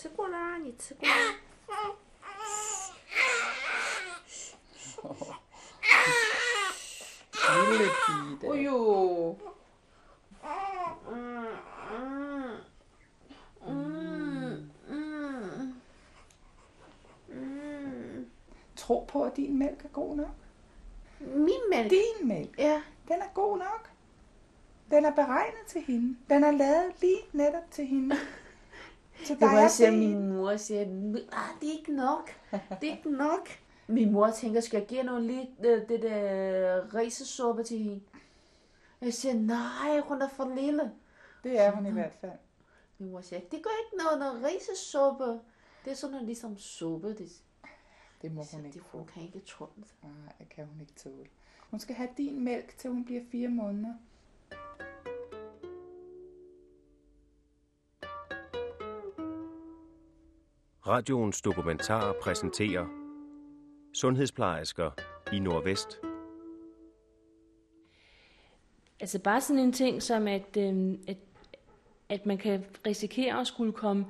吃过啦，你吃过啦。Lille pige der. Oh, jo. Mm, mm, mm, Tro på, at din mælk er god nok. Min mælk? Din mælk. Ja. Den er god nok. Den er beregnet til hende. Den er lavet lige netop til hende. Så Det der var det- min mor siger, ah, det er ikke nok. Det er ikke nok. Min mor tænker, skal jeg give noget lidt øh, det der risesuppe til hende? Jeg siger, nej, hun er for lille. Det er hun i hvert fald. Min mor siger, det gør ikke noget, noget risesuppe. Det er sådan noget ligesom suppe. Det, Det må hun ikke det hun kan ikke tåle. det. Nej, det kan hun ikke tåle. Hun skal have din mælk, til hun bliver fire måneder. Radioens dokumentar præsenterer Sundhedsplejersker i Nordvest. Altså bare sådan en ting som, at, øh, at, at man kan risikere at skulle komme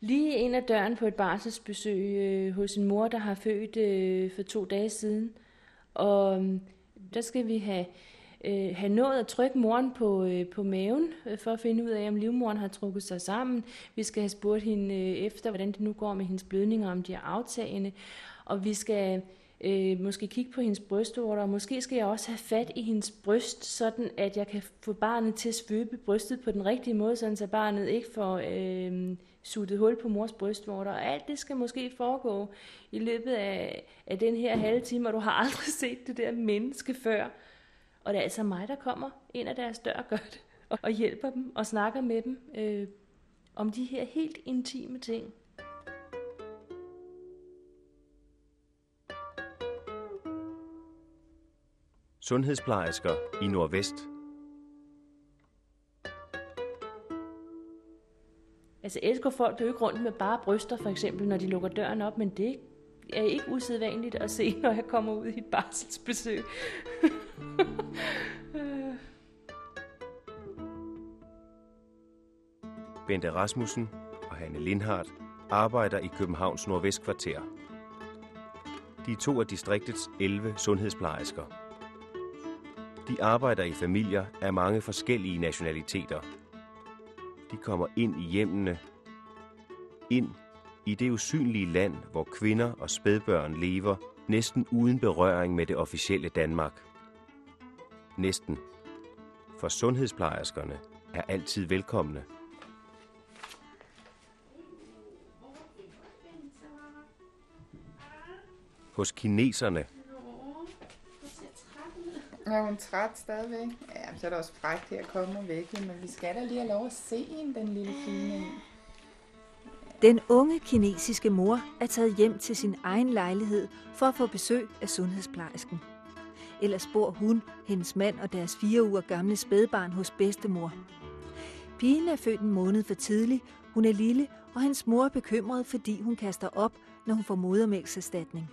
lige ind ad døren på et barselsbesøg øh, hos en mor, der har født øh, for to dage siden. Og øh, der skal vi have, øh, have nået at trykke moren på, øh, på maven, øh, for at finde ud af, om livmoren har trukket sig sammen. Vi skal have spurgt hende øh, efter, hvordan det nu går med hendes blødninger, om de er aftagende. Og vi skal øh, måske kigge på hendes brystvorter, og måske skal jeg også have fat i hendes bryst, sådan at jeg kan få barnet til at svøbe brystet på den rigtige måde, sådan så barnet ikke får øh, suttet hul på mors brystvorter. Og alt det skal måske foregå i løbet af, af den her halve time, og du har aldrig set det der menneske før. Og det er altså mig, der kommer ind ad deres dør og gør det, og, hjælper dem og snakker med dem øh, om de her helt intime ting. Sundhedsplejersker i Nordvest. Altså elsker folk jo ikke rundt med bare bryster, for eksempel, når de lukker døren op, men det er ikke usædvanligt at se, når jeg kommer ud i et barselsbesøg. Bente Rasmussen og Hanne Lindhardt arbejder i Københavns Nordvestkvarter. De er to af distriktets 11 sundhedsplejersker. De arbejder i familier af mange forskellige nationaliteter. De kommer ind i hjemmene, ind i det usynlige land, hvor kvinder og spædbørn lever næsten uden berøring med det officielle Danmark. Næsten. For sundhedsplejerskerne er altid velkomne. Hos kineserne Er hun træt stadigvæk? Ja, så er det også frækt her at komme og væk, men vi skal da lige have lov at se hende, den lille fine en. Den unge kinesiske mor er taget hjem til sin egen lejlighed for at få besøg af sundhedsplejersken. Ellers bor hun, hendes mand og deres fire uger gamle spædbarn hos bedstemor. Pigen er født en måned for tidlig, hun er lille, og hendes mor er bekymret, fordi hun kaster op, når hun får modermælkserstatning.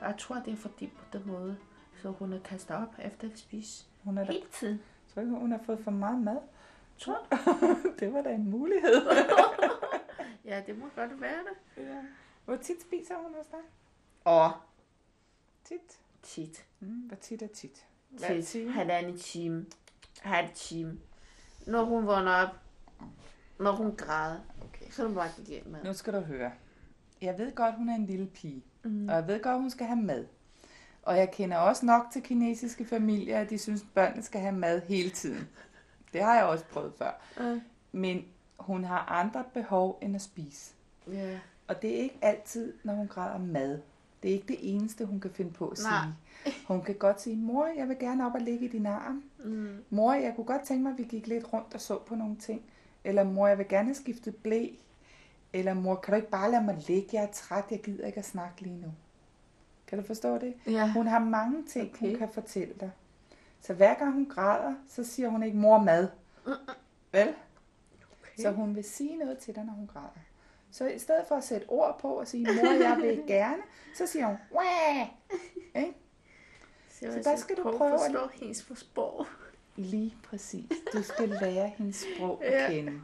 Jeg tror, det er fordi på den måde, så hun er kastet op efter at spise Hun er hele tiden. tror ikke, hun har fået for meget mad. Tror det var da en mulighed. Ja, det må godt være det. ja. Hvor tit spiser hun hos dig? Og Tit. Tit. Mm, hvor tit er tit? Hver Tit. time? Halvanden time. Halv time. Når hun vågner op. Når hun græder. Okay. Så er det bare ikke hjem med. Nu skal du høre. Jeg ved godt, hun er en lille pige. Mm. Og jeg ved godt, hun skal have mad. Og jeg kender også nok til kinesiske familier, at de synes, at børnene skal have mad hele tiden. Det har jeg også prøvet før. Mm. Men hun har andre behov end at spise. Ja. Og det er ikke altid, når hun græder mad. Det er ikke det eneste, hun kan finde på at sige. Nej. Hun kan godt sige, mor, jeg vil gerne op og ligge i din arm. Mm. Mor, jeg kunne godt tænke mig, at vi gik lidt rundt og så på nogle ting. Eller mor, jeg vil gerne have skiftet blæ. Eller mor, kan du ikke bare lade mig ligge? Jeg er træt, jeg gider ikke at snakke lige nu. Kan du forstå det? Ja. Hun har mange ting, okay. hun kan fortælle dig. Så hver gang hun græder, så siger hun ikke mor mad. Vel? Okay. Så hun vil sige noget til dig, når hun græder. Så i stedet for at sætte ord på og sige, mor, jeg vil gerne, så siger hun, Wah! Ikke? Så, der skal du prøve at- forstå hendes på sprog. Lige præcis. Du skal lære hendes sprog at Ja. kende.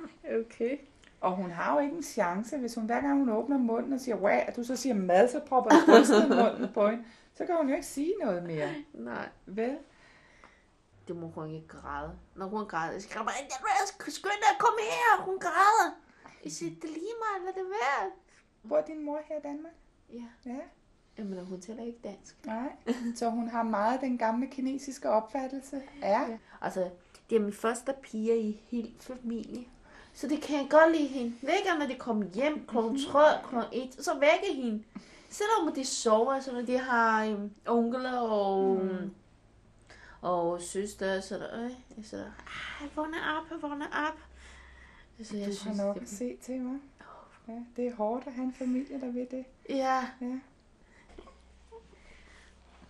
Okay. Og hun har jo ikke en chance, hvis hun hver gang hun åbner munden og siger, wow, at du så siger mad, så propper du munden på hende. Så kan hun jo ikke sige noget mere. Nej, Vel? det må hun ikke græde. Når hun græder, jeg skriver bare, Andreas, skynd dig, kom her, hun græder. Jeg siger, det lige mig, lad det være. Bor din mor her i Danmark? Ja, Ja. jamen hun taler ikke dansk. Nej. Så hun har meget den gamle kinesiske opfattelse. Ja. Ja. Altså, det er min første pige i hele familie. Så det kan jeg godt lide hende. Vækker, når de kommer hjem kl. 3, kl. 1, så vækker hende. Selvom de sover, så når de har um, onkler og, mm. og søster, så der, øh, så der, ej, vågne op, vågne op. Så jeg Du synes, har nok det- at se til mig. Ja, det er hårdt at have en familie, der ved det. Ja, Ja.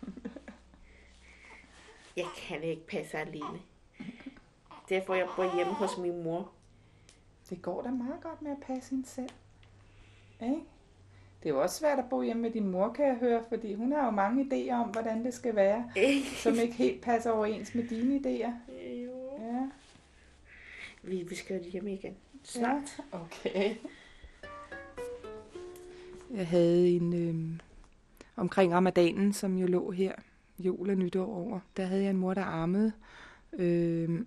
jeg kan ikke passe alene. Derfor jeg bor hjemme hos min mor. Det går da meget godt med at passe hende selv. Ikke? Det er jo også svært at bo hjemme med din mor, kan jeg høre, fordi hun har jo mange idéer om, hvordan det skal være, som ikke helt passer overens med dine idéer. Vi, vi skal jo hjem igen. Snart. Ja, okay. Jeg havde en øh, omkring ramadanen, som jo lå her, jul og nytår over. Der havde jeg en mor, der armede, øh,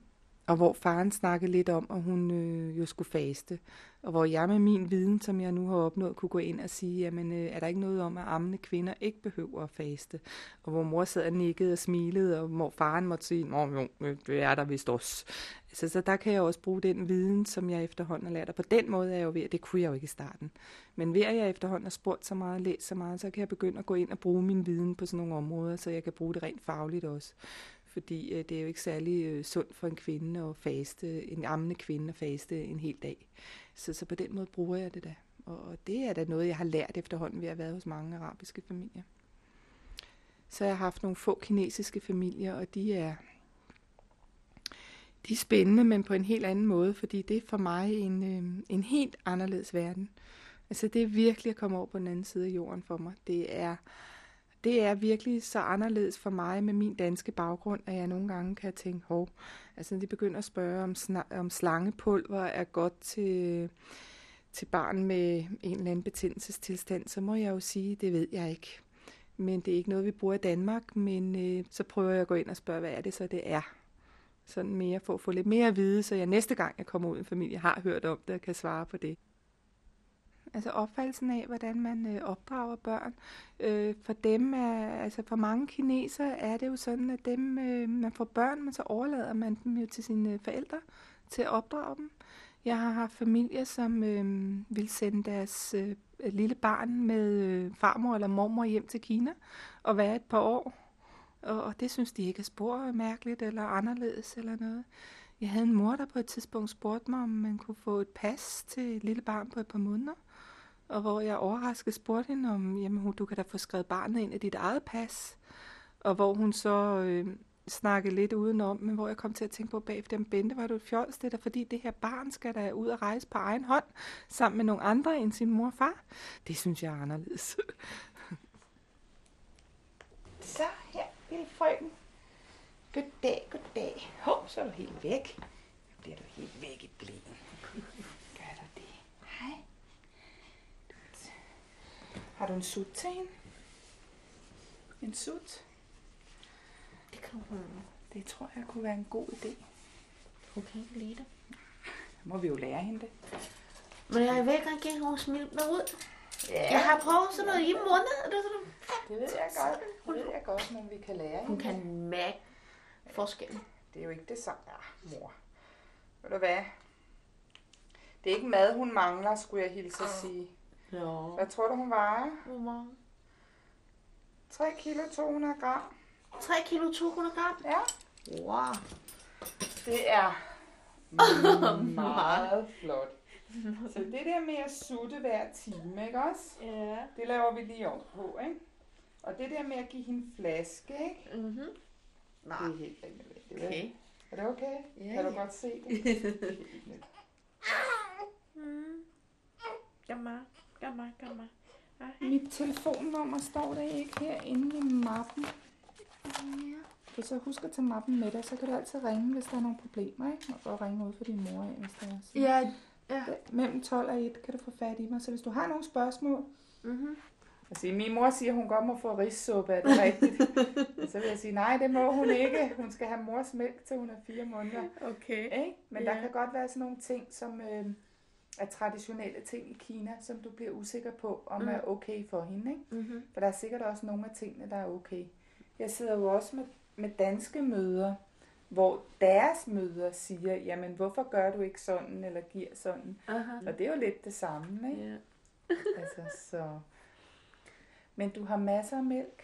og hvor faren snakkede lidt om, at hun øh, jo skulle faste. Og hvor jeg med min viden, som jeg nu har opnået, kunne gå ind og sige, jamen øh, er der ikke noget om, at ammende kvinder ikke behøver at faste? Og hvor mor sad og nikkede og smilede, og hvor faren måtte sige, Nå, jo, det er der vist også. Så, så der kan jeg også bruge den viden, som jeg efterhånden har lært. Og på den måde er jeg jo ved, det kunne jeg jo ikke i starten. Men ved at jeg efterhånden har spurgt så meget og læst så meget, så kan jeg begynde at gå ind og bruge min viden på sådan nogle områder, så jeg kan bruge det rent fagligt også. Fordi øh, det er jo ikke særlig øh, sundt for en kvinde at faste, en ammende kvinde at faste en hel dag. Så, så på den måde bruger jeg det da. Og, og det er da noget, jeg har lært efterhånden ved at have været hos mange arabiske familier. Så jeg har haft nogle få kinesiske familier, og de er de er spændende, men på en helt anden måde, fordi det er for mig en, øh, en helt anderledes verden. Altså det er virkelig at komme over på den anden side af jorden for mig. Det er, det er virkelig så anderledes for mig med min danske baggrund, at jeg nogle gange kan tænke, hov, altså de begynder at spørge, om, sna- om slangepulver er godt til, til barn med en eller anden betændelsestilstand, så må jeg jo sige, det ved jeg ikke. Men det er ikke noget, vi bruger i Danmark, men øh, så prøver jeg at gå ind og spørge, hvad er det så, det er sådan mere for at få lidt mere at vide, så jeg næste gang, jeg kommer ud i en familie, har hørt om det og kan svare på det. Altså opfattelsen af, hvordan man øh, opdrager børn. Øh, for dem er, altså for mange kinesere er det jo sådan, at dem, øh, man får børn, men så overlader man dem jo til sine forældre til at opdrage dem. Jeg har haft familier, som øh, vil sende deres øh, lille barn med øh, farmor eller mormor hjem til Kina og være et par år. Og, og det synes de ikke er spor mærkeligt eller anderledes eller noget. Jeg havde en mor, der på et tidspunkt spurgte mig, om man kunne få et pas til et lille barn på et par måneder. Og hvor jeg overrasket spurgte hende om, jamen hun, du kan da få skrevet barnet ind i dit eget pas. Og hvor hun så øh, snakkede lidt udenom, men hvor jeg kom til at tænke på bagefter, Bente, var du et fjols, det der, fordi det her barn skal da ud og rejse på egen hånd, sammen med nogle andre end sin mor og far. Det synes jeg er anderledes. så her, lille frøken. Goddag, goddag. Hov, så er du helt væk. Nu bliver du helt væk i blæen. Gør du det? Hej. Har du en sut til hende? En sut? Det kan hun. Det tror jeg kunne være en god idé. Hun kan ikke lide det. Må vi jo lære hende det. Men jeg vil ikke rigtig hun smilte mig ud. Ja, Jeg har prøvet sådan noget i en måned. og Det er sådan, det ved jeg godt. Det ved jeg godt, men vi kan lære hun hende kan mærke forskellen. Det er jo ikke det samme. Ja, mor. Ved du hvad? Det er ikke mad, hun mangler, skulle jeg hilse at sige. Ja. Hvad tror du, hun vejer? Hvor mange? 3 kilo 200 gram. 3 kilo 200 gram. Ja. Wow. Det er meget flot. Så det der med at sutte hver time, ikke også? Ja. Det laver vi lige om på, ikke? Og det der med at give hende flaske, ikke? Mhm. Det Nej. er helt nødvendigt. Okay. Er det okay? Ja, kan du ja. godt se det? Fint. Mm. Gamma, gamma, gamma. Mit telefonnummer står der ikke herinde i mappen. Ja. Så husk at tage mappen med dig, så kan du altid ringe, hvis der er nogle problemer, ikke? Og så ringe ud for din mor, hvis der er sådan. Ja, Ja. Mellem 12 og 1 kan du få fat i mig. Så hvis du har nogle spørgsmål, Mm-hmm. Altså, min mor siger, at hun godt må få rissuppe, er det rigtigt? så vil jeg sige, nej, det må hun ikke. Hun skal have mors mælk, til hun er fire måneder. Okay. Ikke? Men Ja. der kan godt være sådan nogle ting, som øh, er traditionelle ting i Kina, som du bliver usikker på, om Mm. er okay for hende. Ikke? Mm-hmm. For der er sikkert også nogle af tingene, der er okay. Jeg sidder jo også med, med danske møder, hvor deres møder siger, jamen hvorfor gør du ikke sådan, eller giver sådan. Aha. Og det er jo lidt det samme, ikke? Ja. Altså, så... Men du har masser af mælk.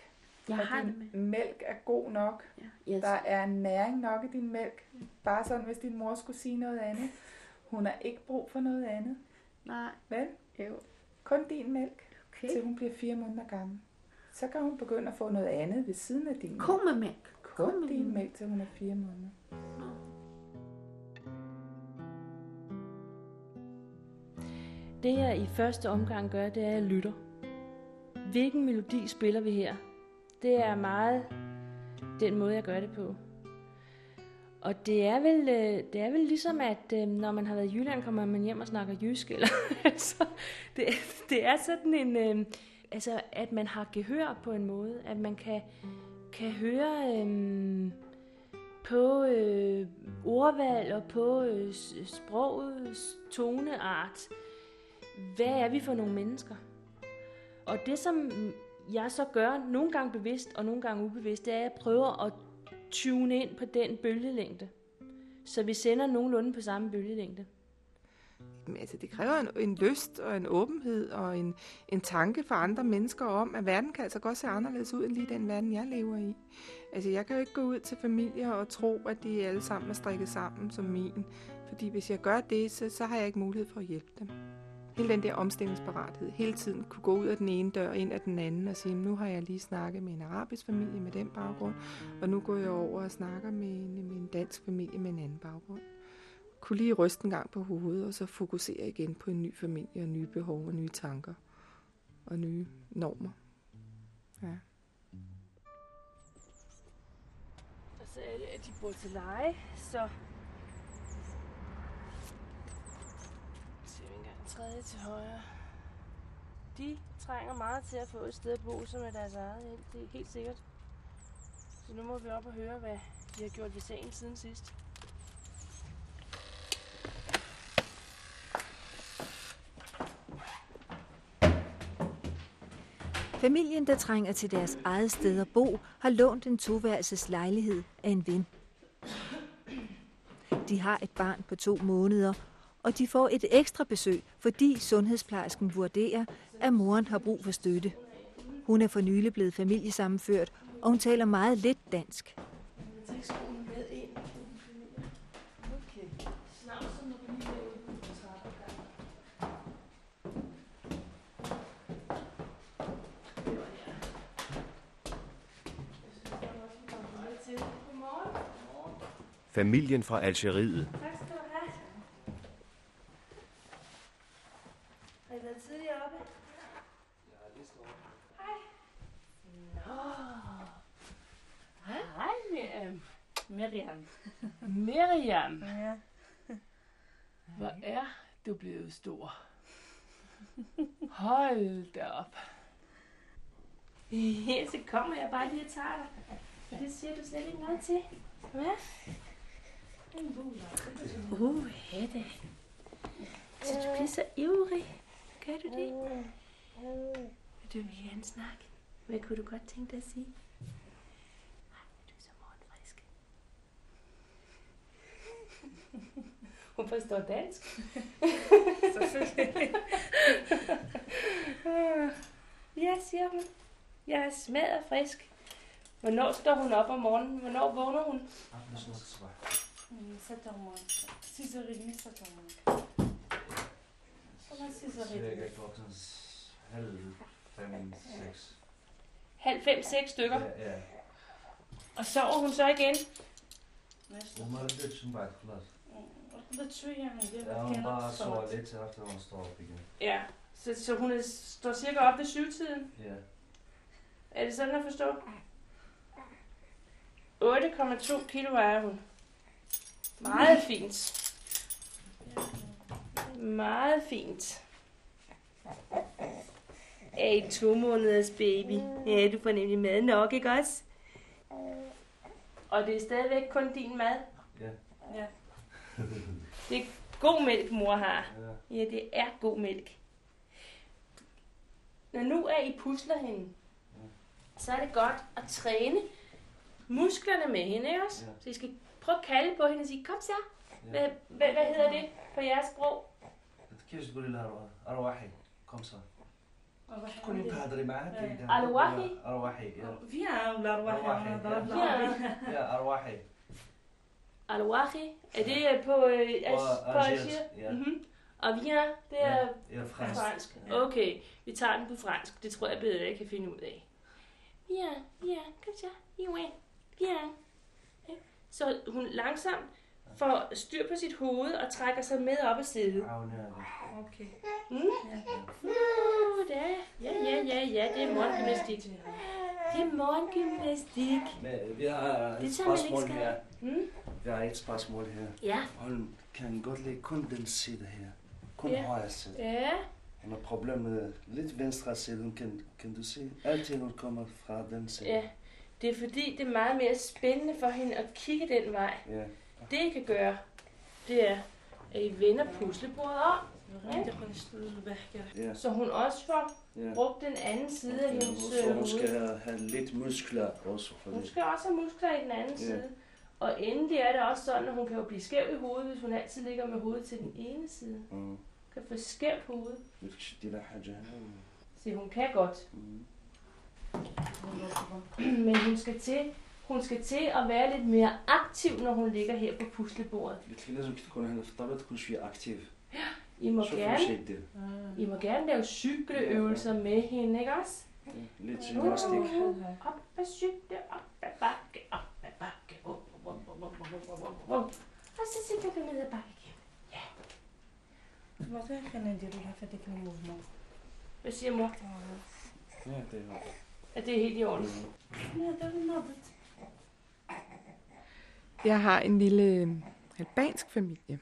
Jeg og har din det med. mælk er god nok. Ja. Yes. Der er næring nok i din mælk. Bare sådan, hvis din mor skulle sige noget andet. Hun har ikke brug for noget andet. Nej. Vel? Jo. Kun din mælk, Okay. til hun bliver fire måneder gammel. Så kan hun begynde at få noget andet ved siden af din mælk. Ko med mælk. Kun din mælk, til hun er fire måneder. Det jeg i første omgang gør, det er, at jeg lytter. Hvilken melodi spiller vi her? Det er meget den måde, jeg gør det på. Og det er vel, øh, det er vel ligesom, at øh, når man har været i Jylland, kommer man hjem og snakker jysk. Eller, altså, det, det er sådan en... øh, Altså, at man har gehør på en måde. At man kan, kan høre øh, på øh, ordvalg og på øh, sprogets toneart. Hvad er vi for nogle mennesker? Og det, som jeg så gør, nogle gange bevidst og nogle gange ubevidst, det er, at jeg prøver at tune ind på den bølgelængde. Så vi sender nogenlunde på samme bølgelængde. Altså, det kræver en, en lyst og en åbenhed og en, en tanke for andre mennesker om, at verden kan altså godt se anderledes ud end lige den verden, jeg lever i. Altså, jeg kan jo ikke gå ud til familier og tro, at de alle sammen er strikket sammen som min. Fordi hvis jeg gør det, så, så har jeg ikke mulighed for at hjælpe dem. Hele den der omstillingsparathed, hele tiden kunne gå ud af den ene dør ind af den anden og sige, nu har jeg lige snakket med en arabisk familie med den baggrund, og nu går jeg over og snakker med en, med en dansk familie med en anden baggrund kunne lige ryste en gang på hovedet, og så fokusere igen på en ny familie, og nye behov, og nye tanker, og nye normer. Ja. Og så er det, at de bor til leje, så... Ser vi engang tredje til højre. De trænger meget til at få et sted at bo, som er deres eget. Det er helt sikkert. Så nu må vi op og høre, hvad de har gjort ved sagen siden sidst. Familien, der trænger til deres eget sted at bo, har lånt en toværelses lejlighed af en ven. De har et barn på to måneder, og de får et ekstra besøg, fordi sundhedsplejersken vurderer, at moren har brug for støtte. Hun er for nylig blevet familiesammenført, og hun taler meget lidt dansk. Familien fra Algeriet. Tak skal du have. Har I været tidligere oppe? Hej. Nå. Hej, Miriam. Miriam. Ja. Hvor er du blevet stor? Hold da op. Ja, så kommer jeg bare lige og tager dig. Det siger du slet ikke noget til. Hvad? Uh, Hette. Så du bliver så ivrig. Gør du det? Vil du gerne snakke? Hvad kunne du godt tænke dig at sige? Ej, du er så morgenfrisk. Hun forstår dansk. Selvfølgelig. ja, siger hun. Jeg er smadret frisk. Hvornår står hun op om morgenen? Hvornår vågner hun? Kommer Cicerine, så kommer Så var Cicerine. Cirka klokken halv fem, seks. Halv fem, seks stykker. Ja, ja. Og sover hun så igen? Hun er lidt som bare klart. Det tror jeg, men det Ja, hun bare sover så. lidt til efter hun står op igen. Ja. Så, så hun er, står cirka op ved syvtiden? Ja. Er det sådan at forstå? 8,2 kilo vejer hun. Meget fint. Meget fint. Ej, to måneders baby. Ja, du får nemlig mad nok, ikke også? Og det er stadigvæk kun din mad? Ja. Ja. Det er god mælk, mor har. Ja. Det er god mælk. Når nu er I pusler hende, så er det godt at træne musklerne med hende, ikke også? Så I skal prøve at kalde på hende og sige, kom så. Hvad, Ja. hvad, hvad hedder det på jeres sprog? كيفاش تقولي لها أرواح- ارواحي كومسا تكوني تهضري معاها إيه. تقولي لها أرواحي؟ ارواحي يا فيها ولا أرواحي. أرواحي ضرب Ja. يا ارواحي Alwahi. Er det øh, på, øh, På as- på algerisk, Algier? ja. Mhm. Og vi er, det er يا فرنسا fransk. Ja. Okay, vi tager den på fransk. Det tror jeg bedre, jeg kan finde ud af. Ja, ja, kom så. Ja, ja. så hun langsomt får styr på sit hoved og trækker sig med op ad sædet. Ah, ah, okay. Mm? Ja. Ja, ja, ja, det er morgengymnastik. Det er morgengymnastik. Øh, vi har et spørgsmål her. Hmm? Vi har et spørgsmål her. Ja. Hun kan godt lide kun den side her. Kun ja. højre side. Ja. Hun har problemer med lidt venstre side. Kan, kan du se? Altid hun kommer fra den side. Ja. Det er fordi, det er meget mere spændende for hende at kigge den vej. Ja. Yeah. Det, I kan gøre, det er, at I vender puslebordet om. Ja. Så hun også får ja. brugt den anden side af hendes hoved. Øh, hun skal have, lidt muskler også. For hun det. skal også have muskler i den anden ja. side. Og endelig er det også sådan, at hun kan jo blive skæv i hovedet, hvis hun altid ligger med hovedet til den ene side. Mm. Kan få skævt hoved. Så hun kan godt. Mm. Men hun skal til, hun skal til at være lidt mere aktiv, når hun ligger her på puslebordet. الكلية لازم تكون هنا في الطاولة تكون شوية اكتيف. I må gerne, I må gerne lave cykleøvelser med hende, ikke også? Ja, Lidt gymnastik. Op ad cykle, op ad bakke, op ad bakke, op, op, op, op, op, Ja. op. Og så cykler vi ned ad i igen. Ja. Hvad siger mor? Ja, det er at det er helt i orden. Mm. Jeg har en lille øh, albansk familie,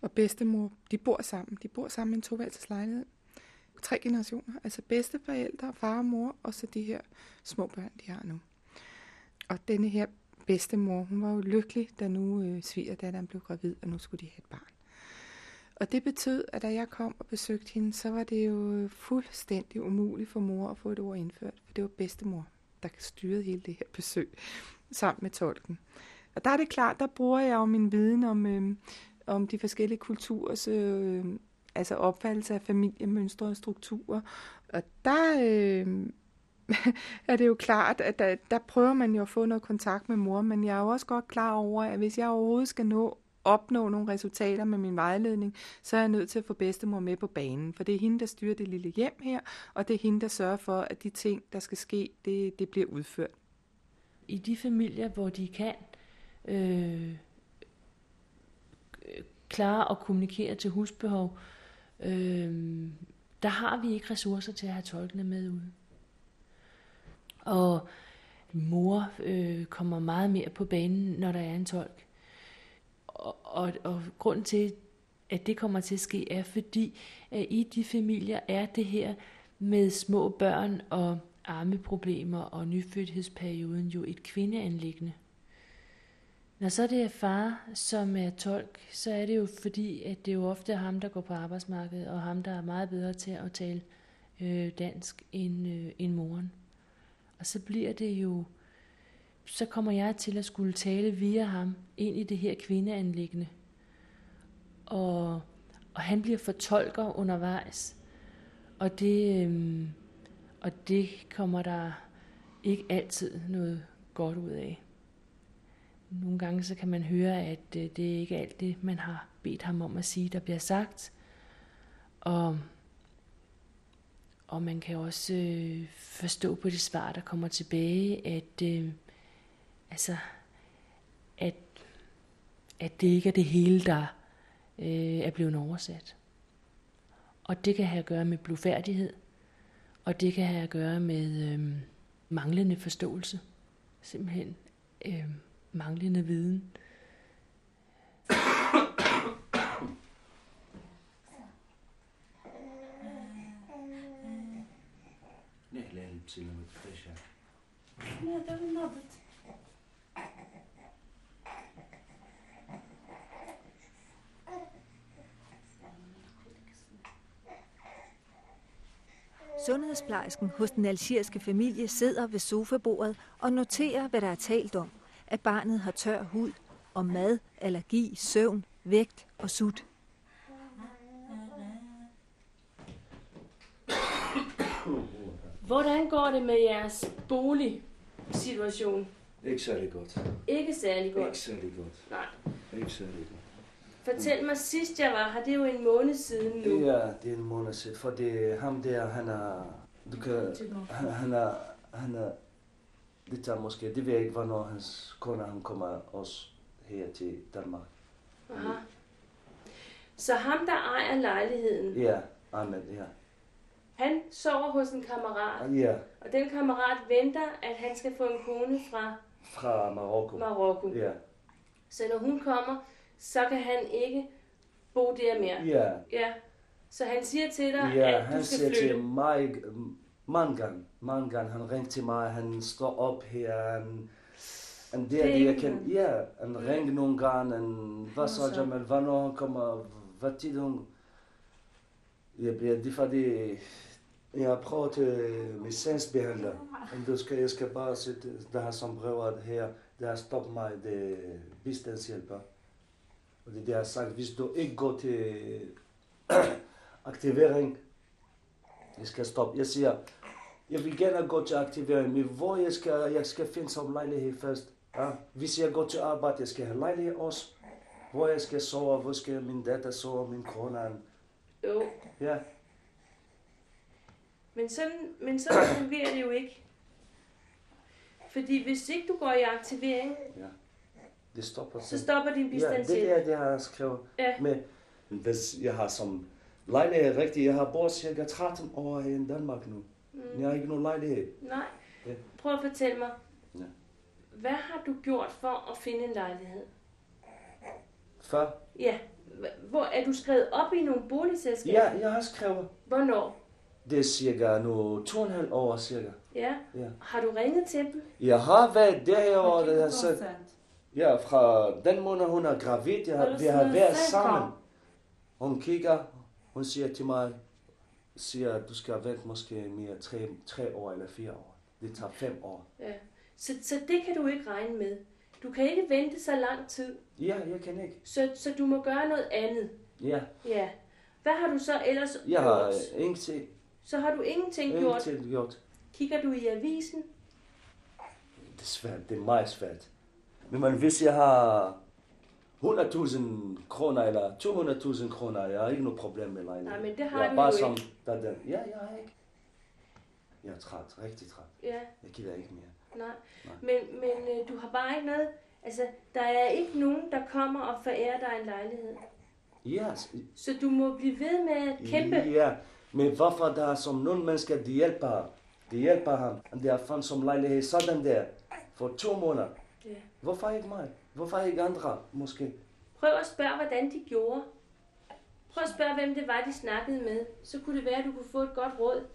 og bedstemor, de bor sammen. De bor sammen i en toværelses lejlighed. Tre generationer, altså bedsteforældre, far og mor, og så de her små børn, de har nu. Og denne her bedstemor, hun var jo lykkelig, da nu øh, svigerdatteren blev gravid, og nu skulle de have et barn. Og det betød, at da jeg kom og besøgte hende, så var det jo fuldstændig umuligt for mor at få et ord indført. For det var bedstemor, der styrede hele det her besøg sammen med tolken. Og der er det klart, der bruger jeg jo min viden om, øh, om de forskellige kulturers øh, altså opfattelse af familiemønstre og strukturer. Og der øh, er det jo klart, at der, der prøver man jo at få noget kontakt med mor, men jeg er jo også godt klar over, at hvis jeg overhovedet skal nå opnå nogle resultater med min vejledning, så er jeg nødt til at få bedstemor med på banen. For det er hende, der styrer det lille hjem her, og det er hende, der sørger for, at de ting, der skal ske, det, det bliver udført. I de familier, hvor de kan øh, klare og kommunikere til husbehov, øh, der har vi ikke ressourcer til at have tolkene med ude. Og mor øh, kommer meget mere på banen, når der er en tolk. Og, og, og grunden til, at det kommer til at ske, er fordi, at i de familier er det her med små børn og armeproblemer og nyfødthedsperioden jo et kvindeanlæggende. Når så det er far, som er tolk, så er det jo fordi, at det jo ofte er ham, der går på arbejdsmarkedet, og ham, der er meget bedre til at tale øh, dansk end, øh, end moren. Og så bliver det jo, så kommer jeg til at skulle tale via ham ind i det her kvindeanlæggende. Og, og han bliver fortolker undervejs. Og det, øh, og det kommer der ikke altid noget godt ud af. Nogle gange så kan man høre, at øh, det er ikke alt det, man har bedt ham om at sige, der bliver sagt. Og, og man kan også øh, forstå på det svar, der kommer tilbage, at, øh, altså, at, at det ikke er det hele, der øh, er blevet oversat. Og det kan have at gøre med blufærdighed, og det kan have at gøre med øh, manglende forståelse, simpelthen øh, manglende viden. Nehlel, silver, pressure. No, there's another Sundhedsplejersken hos den algeriske familie sidder ved sofabordet og noterer, hvad der er talt om. At barnet har tør hud, og mad, allergi, søvn, vægt og sut. Hvordan går det med jeres boligsituation? Ikke særlig godt. Ikke særlig godt. Ikke særlig godt. Nej. Ikke særlig godt. Fortæl mig, sidst jeg var her, det er jo en måned siden nu. Det er, det er en måned siden, for det er ham der, han er, du kan, han, han er, han er, det tager måske, det ved jeg ikke, hvornår hans kone, han kommer også her til Danmark. Aha. Så ham, der ejer lejligheden, Ja, Ahmed, ja. han sover hos en kammerat, Ja, og den kammerat venter, at han skal få en kone fra fra Marokko. Marokko. Ja, Så når hun kommer, så kan han ikke bo der mere. ja, Ja. Så han siger til dig, ja, at han du skal siger flytte. til mig, mange gange, mange gange, han ringte til mig, han står op her, han, han der, det jeg kan, ja, han ringer nogle gange, han, hvad så? Jamal, hvornår han kommer, hvad tid hun, jeg bliver, det er fordi, jeg har prøvet øh, med sagsbehandler, men du skal, jeg skal bare sætte, der har som brevet her, der har stoppet mig, det er bistandshjælper. Og det der har sagt, hvis du ikke går til aktivering, jeg skal stoppe. Jeg siger, jeg vil gerne gå til aktivering, men hvor jeg skal, jeg skal finde som lejlighed først. Ja? Hvis jeg går til arbejde, jeg skal have lejlighed også. Hvor jeg skal sove, hvor skal min datter sove, min kone. Jo, Ja, men sådan, men sådan fungerer det jo ikke. Fordi hvis ikke du går i aktivering, det stopper. så stopper din Ja, det bistandshjælp. er det, har jeg skrevet. Ja. Men hvis jeg har som lejlighed rigtigt, jeg har boet cirka 13 år her i Danmark nu. Mm. Jeg har ikke nogen lejlighed. Nej. Ja. Prøv at fortælle mig. Ja. Hvad har du gjort for at finde en lejlighed? Før, Ja. Hvor er du skrevet op i nogle boligselskaber? ja, jeg har skrevet. Hvornår? Det er cirka nu to og en halv år cirka. Ja. Ja. Har du ringet til dem? Jeg har været der, og Og det har sagt, ja, fra den måned hun er gravid, jeg, har- vi har været sammen. Hun kigger, hun siger til mig, siger, at du skal vente måske mere tre, tre år eller fire år. Det tager fem år. Ja. Så, så det kan du ikke regne med. Du kan ikke vente så lang tid, Ja, jeg kan ikke. så, så du må gøre noget andet. Ja, Ja. Hvad har du så ellers jeg har gjort? øh, ingenting, Så har du ingenting gjort. ingenting gjort. Kigger du i avisen? Det er svært, det er meget svært. Men man, hvis jeg har 100.000 kroner eller 200.000 kroner, jeg har ikke noget problem med lejlighed. Nej, men det har jeg du bare som, ikke. Der, der, ja, jeg har ikke. Jeg er træt, rigtig træt. Ja, Jeg gider ikke mere. nej. Nej. Men, men øh, du har bare ikke noget... Altså, der er ikke nogen, der kommer og forærer dig en lejlighed. Ja, s- Så du må blive ved med at kæmpe. ja. Men hvorfor der er som nogle mennesker, de hjælper. De hjælper ham. Og de har fundet som lejlighed sådan der. For to måneder. Ja. Hvorfor ikke mig? Hvorfor ikke andre, måske? Prøv at spørge, hvordan de gjorde. Prøv at spørge, hvem det var, de snakkede med. Så kunne det være, at du kunne få et godt råd.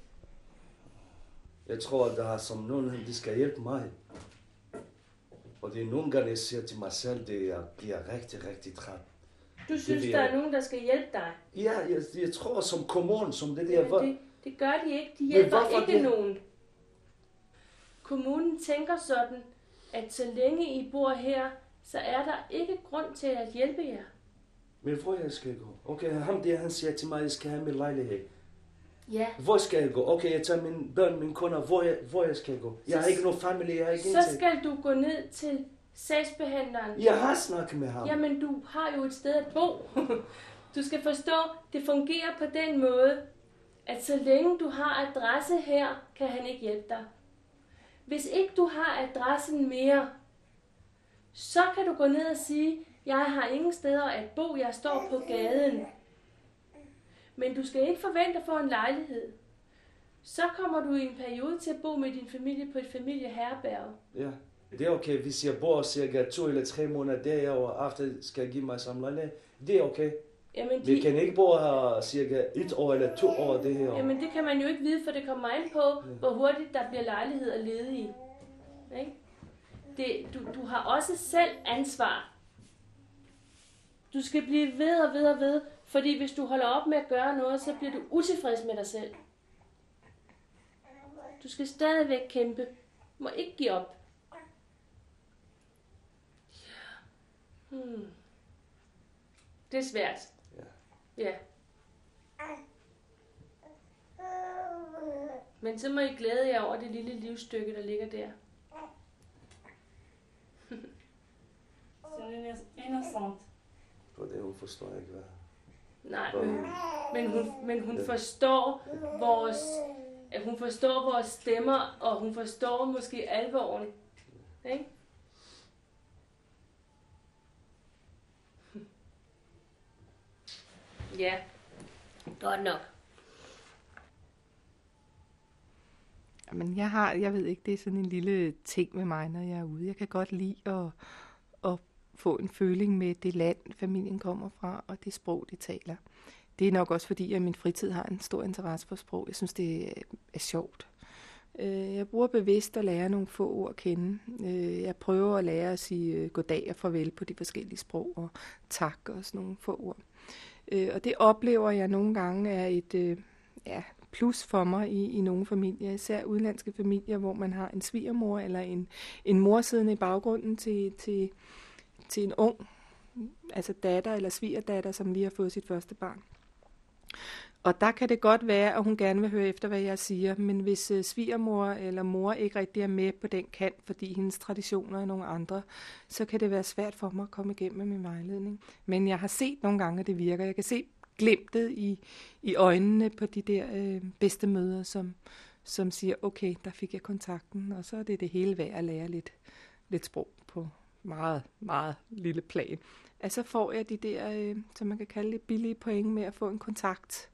Jeg tror, at der er som nogen, de skal hjælpe mig. Og det er nogle gange, jeg siger til mig selv, det jeg bliver rigtig, rigtig træt. Du synes, vil der er nogen, der skal hjælpe dig. Ja, jeg, jeg tror som kommunen, som det der var. det, det gør de ikke. De hjælper ikke det? nogen. Kommunen tænker sådan, at så længe I bor her, så er der ikke grund til at hjælpe jer. Men hvor jeg skal gå? Okay, ham der, han siger til mig, at jeg skal have min lejlighed. Ja, Hvor skal jeg gå? Okay, jeg tager mine børn, mine kunder, hvor jeg, hvor jeg skal gå. Jeg har ikke nogen familie, jeg har ikke så ingenting. skal du gå ned til sagsbehandleren. Jeg har snakket med ham. Jamen, du har jo et sted at bo. Du skal forstå, det fungerer på den måde, at så længe du har adresse her, kan han ikke hjælpe dig. Hvis ikke du har adressen mere, så kan du gå ned og sige, jeg har ingen steder at bo, jeg står på gaden. Men du skal ikke forvente at få en lejlighed. Så kommer du i en periode til at bo med din familie på et familieherberg. Ja. Det er okay, hvis jeg bor cirka to eller tre måneder derovre, efter skal jeg give mig som. Det er okay. Jamen, Vi de, kan ikke bo her cirka et år eller to år det her. jamen, det kan man jo ikke vide, for det kommer an på, hvor hurtigt der bliver lejligheder ledige. Ikke? Det, du, du har også selv ansvar. Du skal blive ved og ved og ved, fordi hvis du holder op med at gøre noget, så bliver du utilfreds med dig selv. Du skal stadigvæk kæmpe. Du må ikke give op. Hmm. Det er svært. Ja. Men så må I glæde jer over det lille livsstykke, der ligger der. C'est innocent. For det hun forstår ikke, hvad. Nej, men, men hun, men hun forstår vores, at hun forstår vores stemmer, og hun forstår måske alvoren. Ikke? Ja, godt nok. Jamen, jeg har, jeg ved ikke, det er sådan en lille ting med mig, når jeg er ude. Jeg kan godt lide at, at få en føling med det land, familien kommer fra, og det sprog, de taler. Det er nok også fordi, at min fritid har en stor interesse for sprog. Jeg synes, det er, sjovt. Øh, jeg bruger bevidst at lære nogle få ord at kende. Øh, jeg prøver at lære at sige øh, goddag og farvel på de forskellige sprog, og tak og sådan nogle få ord. Øh, Og det oplever jeg nogle gange er et øh, ja, plus for mig i, i nogle familier, især udenlandske familier, hvor man har en svigermor eller en, en mor siddende i baggrunden til, til, til en ung, altså datter eller svigerdatter, som lige har fået sit første barn. Og der kan det godt være, at hun gerne vil høre efter, hvad jeg siger, men hvis øh, svigermor eller mor ikke rigtig er med på den kant, fordi hendes traditioner er nogle andre, så kan det være svært for mig at komme igennem med min vejledning. Men jeg har set nogle gange, at det virker. Jeg kan se glimtet i, i øjnene på de der øh, bedste møder, som, som siger, okay, der fik jeg kontakten, og så er det det hele værd at lære lidt, lidt sprog på meget, meget lille plan. Så får jeg de der, øh, som man kan kalde det, billige point med at få en kontakt.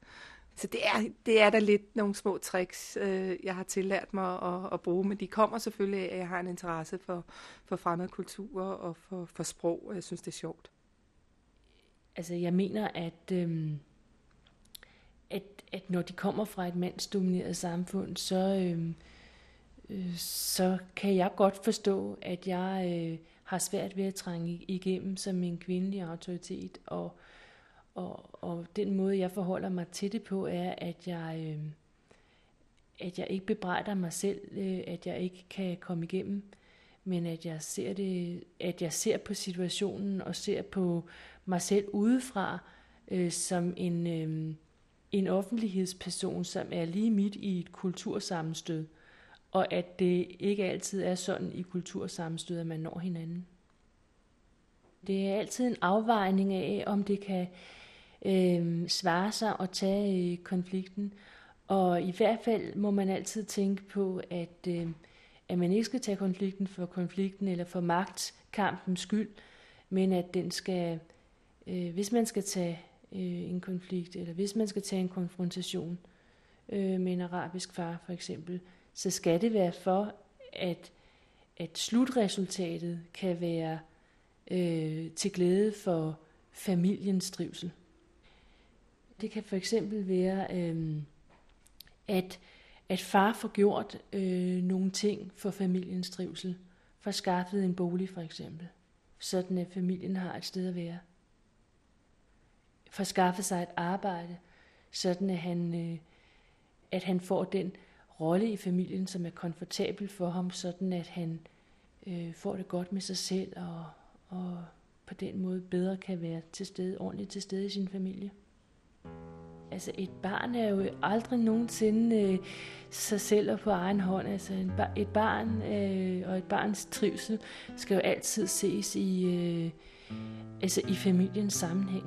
Så det er, det er da lidt nogle små tricks, øh, jeg har tillært mig at, at bruge, men de kommer selvfølgelig af, at jeg har en interesse for, for fremmede kulturer og for, for sprog, og jeg synes, det er sjovt. Altså, jeg mener, at, øh, at, at når de kommer fra et mandsdomineret samfund, så, øh, øh, så kan jeg godt forstå, at jeg øh, har svært ved at trænge igennem som en kvindelig autoritet. Og, og, og den måde, jeg forholder mig til det på, er, at jeg, øh, at jeg ikke bebrejder mig selv, øh, at jeg ikke kan komme igennem, men at jeg ser det, at jeg ser på situationen og ser på mig selv udefra øh, som en, øh, en offentlighedsperson, som er lige midt i et kultursammenstød, og at det ikke altid er sådan i kultursammenstød, at man når hinanden. Det er altid en afvejning af, om det kan øh, svare sig at tage øh, konflikten. Og i hvert fald må man altid tænke på, at, øh, at man ikke skal tage konflikten for konflikten eller for magtkampens skyld, men at den skal, øh, hvis man skal tage øh, en konflikt, eller hvis man skal tage en konfrontation øh, med en arabisk far for eksempel, så skal det være for, at, at slutresultatet kan være øh, til glæde for familiens trivsel. Det kan for eksempel være, øh, at, at far får gjort øh, nogle ting for familiens trivsel. For skaffet en bolig for eksempel, sådan at familien har et sted at være. For skaffe sig et arbejde, sådan at han, øh, at han får den rolle i familien, som er komfortabel for ham, sådan at han øh, får det godt med sig selv og, og på den måde bedre kan være til stede, ordentligt til stede i sin familie. Altså et barn er jo aldrig nogensinde øh, sig selv og på egen hånd. Altså en bar, et barn øh, og et barns trivsel skal jo altid ses i, øh, altså i familiens sammenhæng.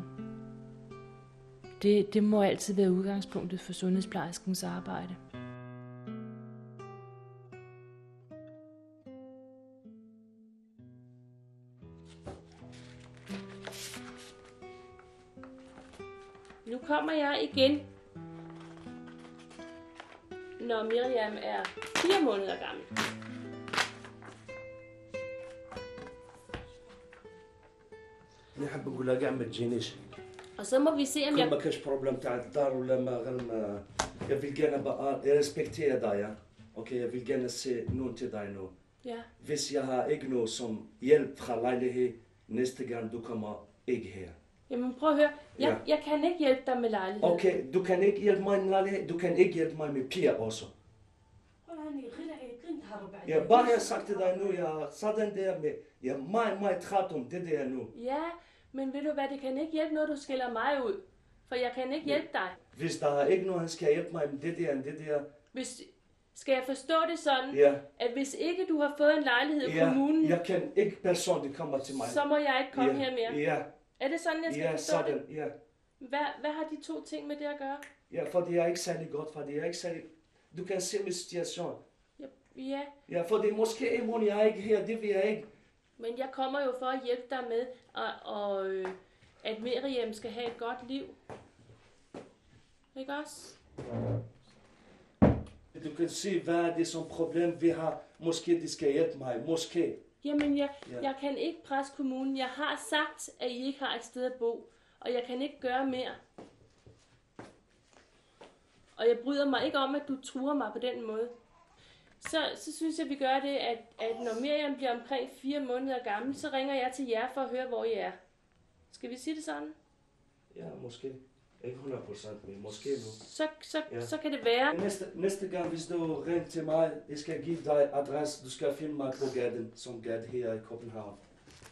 Det, det må altid være udgangspunktet for sundhedsplejerskens arbejde. kommer jeg igen, når Miriam er fire måneder gammel. أنا حاب أقول لها كاع ما تجينيش Og så må vi se, om كل jeg... ما كاش بروبلم تاع الدار ولا ما غير ما jeg vil gerne bare respektere dig, ja. Okay, jeg vil gerne se nogen til dig nu. Ja. Hvis jeg har ikke noget som Jamen prøv at høre. Jeg, Ja. jeg kan ikke hjælpe dig med lejlighed. Okay, du kan ikke hjælpe mig med lejlighed, du kan ikke hjælpe mig med piger også. Ja, bare jeg har sagt til dig nu, jeg er sådan der med, jeg er meget, meget træt om det der nu. Ja, men ved du hvad, det kan ikke hjælpe noget, du skiller mig ud. For jeg kan ikke hjælpe dig. Hvis der er ikke nogen, han skal hjælpe mig med det der, det der, Hvis, skal jeg forstå det sådan, ja, at hvis ikke du har fået en lejlighed i ja, kommunen, jeg kan ikke personligt komme til mig. så må jeg ikke komme ja, her mere. Ja, Er det sådan, jeg skal ja, forstå det? sådan, ja. Hvad, hvad har de to ting med det at gøre? Ja, for det er ikke særlig godt, for det er ikke særlig... Du kan se min situation. Ja, Ja, for det er måske i morgen, jeg er ikke her, det vil jeg ikke. men jeg kommer jo for at hjælpe dig med, og, og øh, at Miriam skal have et godt liv. Ikke også? Du kan se, hvad er det som problem, vi har. Måske de skal hjælpe mig, måske. Jamen, jeg, Ja. jeg kan ikke presse kommunen. Jeg har sagt, at I ikke har et sted at bo, og jeg kan ikke gøre mere. Og jeg bryder mig ikke om, at du truer mig på den måde. Så, så synes jeg, vi gør det, at, at når Miriam bliver omkring fire måneder gammel, så ringer jeg til jer for at høre, hvor I er. Skal vi sige det sådan? Ja, måske. Ikke 100 procent, men måske nu. Så, så, Ja. så kan det være. Næste, næste gang, hvis du ringer til mig, jeg skal give dig adresse. Du skal finde mig på gaden, som gade her i København.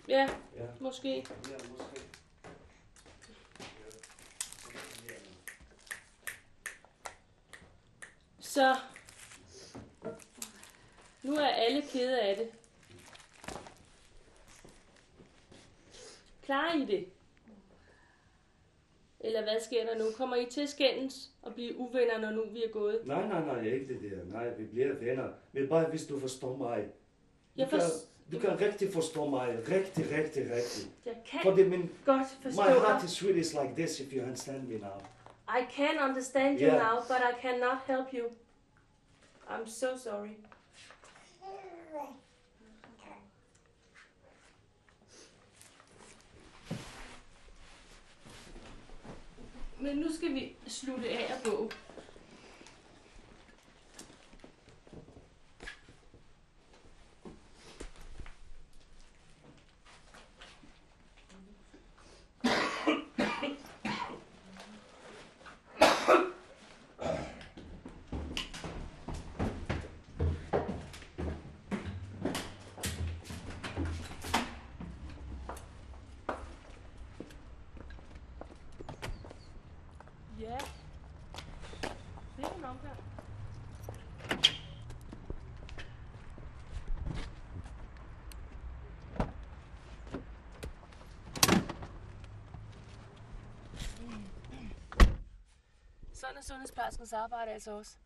Ja, Ja, måske. ja måske. Så nu er alle kede af det. Klarer I det? Eller hvad sker der nu? Kommer I til skændes og blive uvenner, når nu vi er gået? Nej, nej, nej, ikke det der. Nej, vi bliver venner. Men bare hvis du forstår mig. Du, Jeg, kan, for, du kan rigtig forstå mig. Rigtig, rigtig, rigtig. jeg kan For det min, godt forstå my heart is really is like this, if you understand me now. I can understand you Yeah. now, but I cannot help you. I'm so sorry. Men nu skal vi slutte af og gå. Ja. Det er en omgang. Sådan er sundhedsplejerskens arbejde altså også.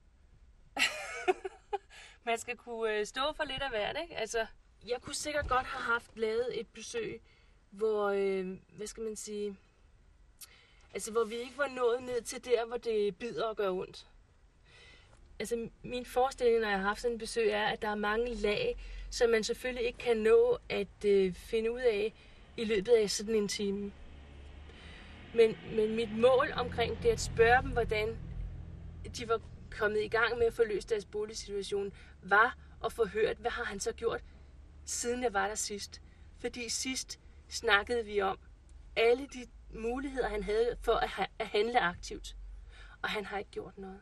Man skal kunne øh, stå for lidt af hvert, ikke? Altså, jeg kunne sikkert godt have haft lavet et besøg, hvor, øh, hvad skal man sige, Altså, hvor vi ikke var nået ned til der, hvor det bider og gør ondt. Altså, min forestilling, når jeg har haft sådan et besøg, er, at der er mange lag, som man selvfølgelig ikke kan nå at øh, finde ud af i løbet af sådan en time. Men, men mit mål omkring det at spørge dem, hvordan de var kommet i gang med at få løst deres boligsituation, var at få hørt, hvad har han så gjort, siden jeg var der sidst. Fordi sidst snakkede vi om alle de muligheder, han havde for at, ha- at handle aktivt. Og han har ikke gjort noget.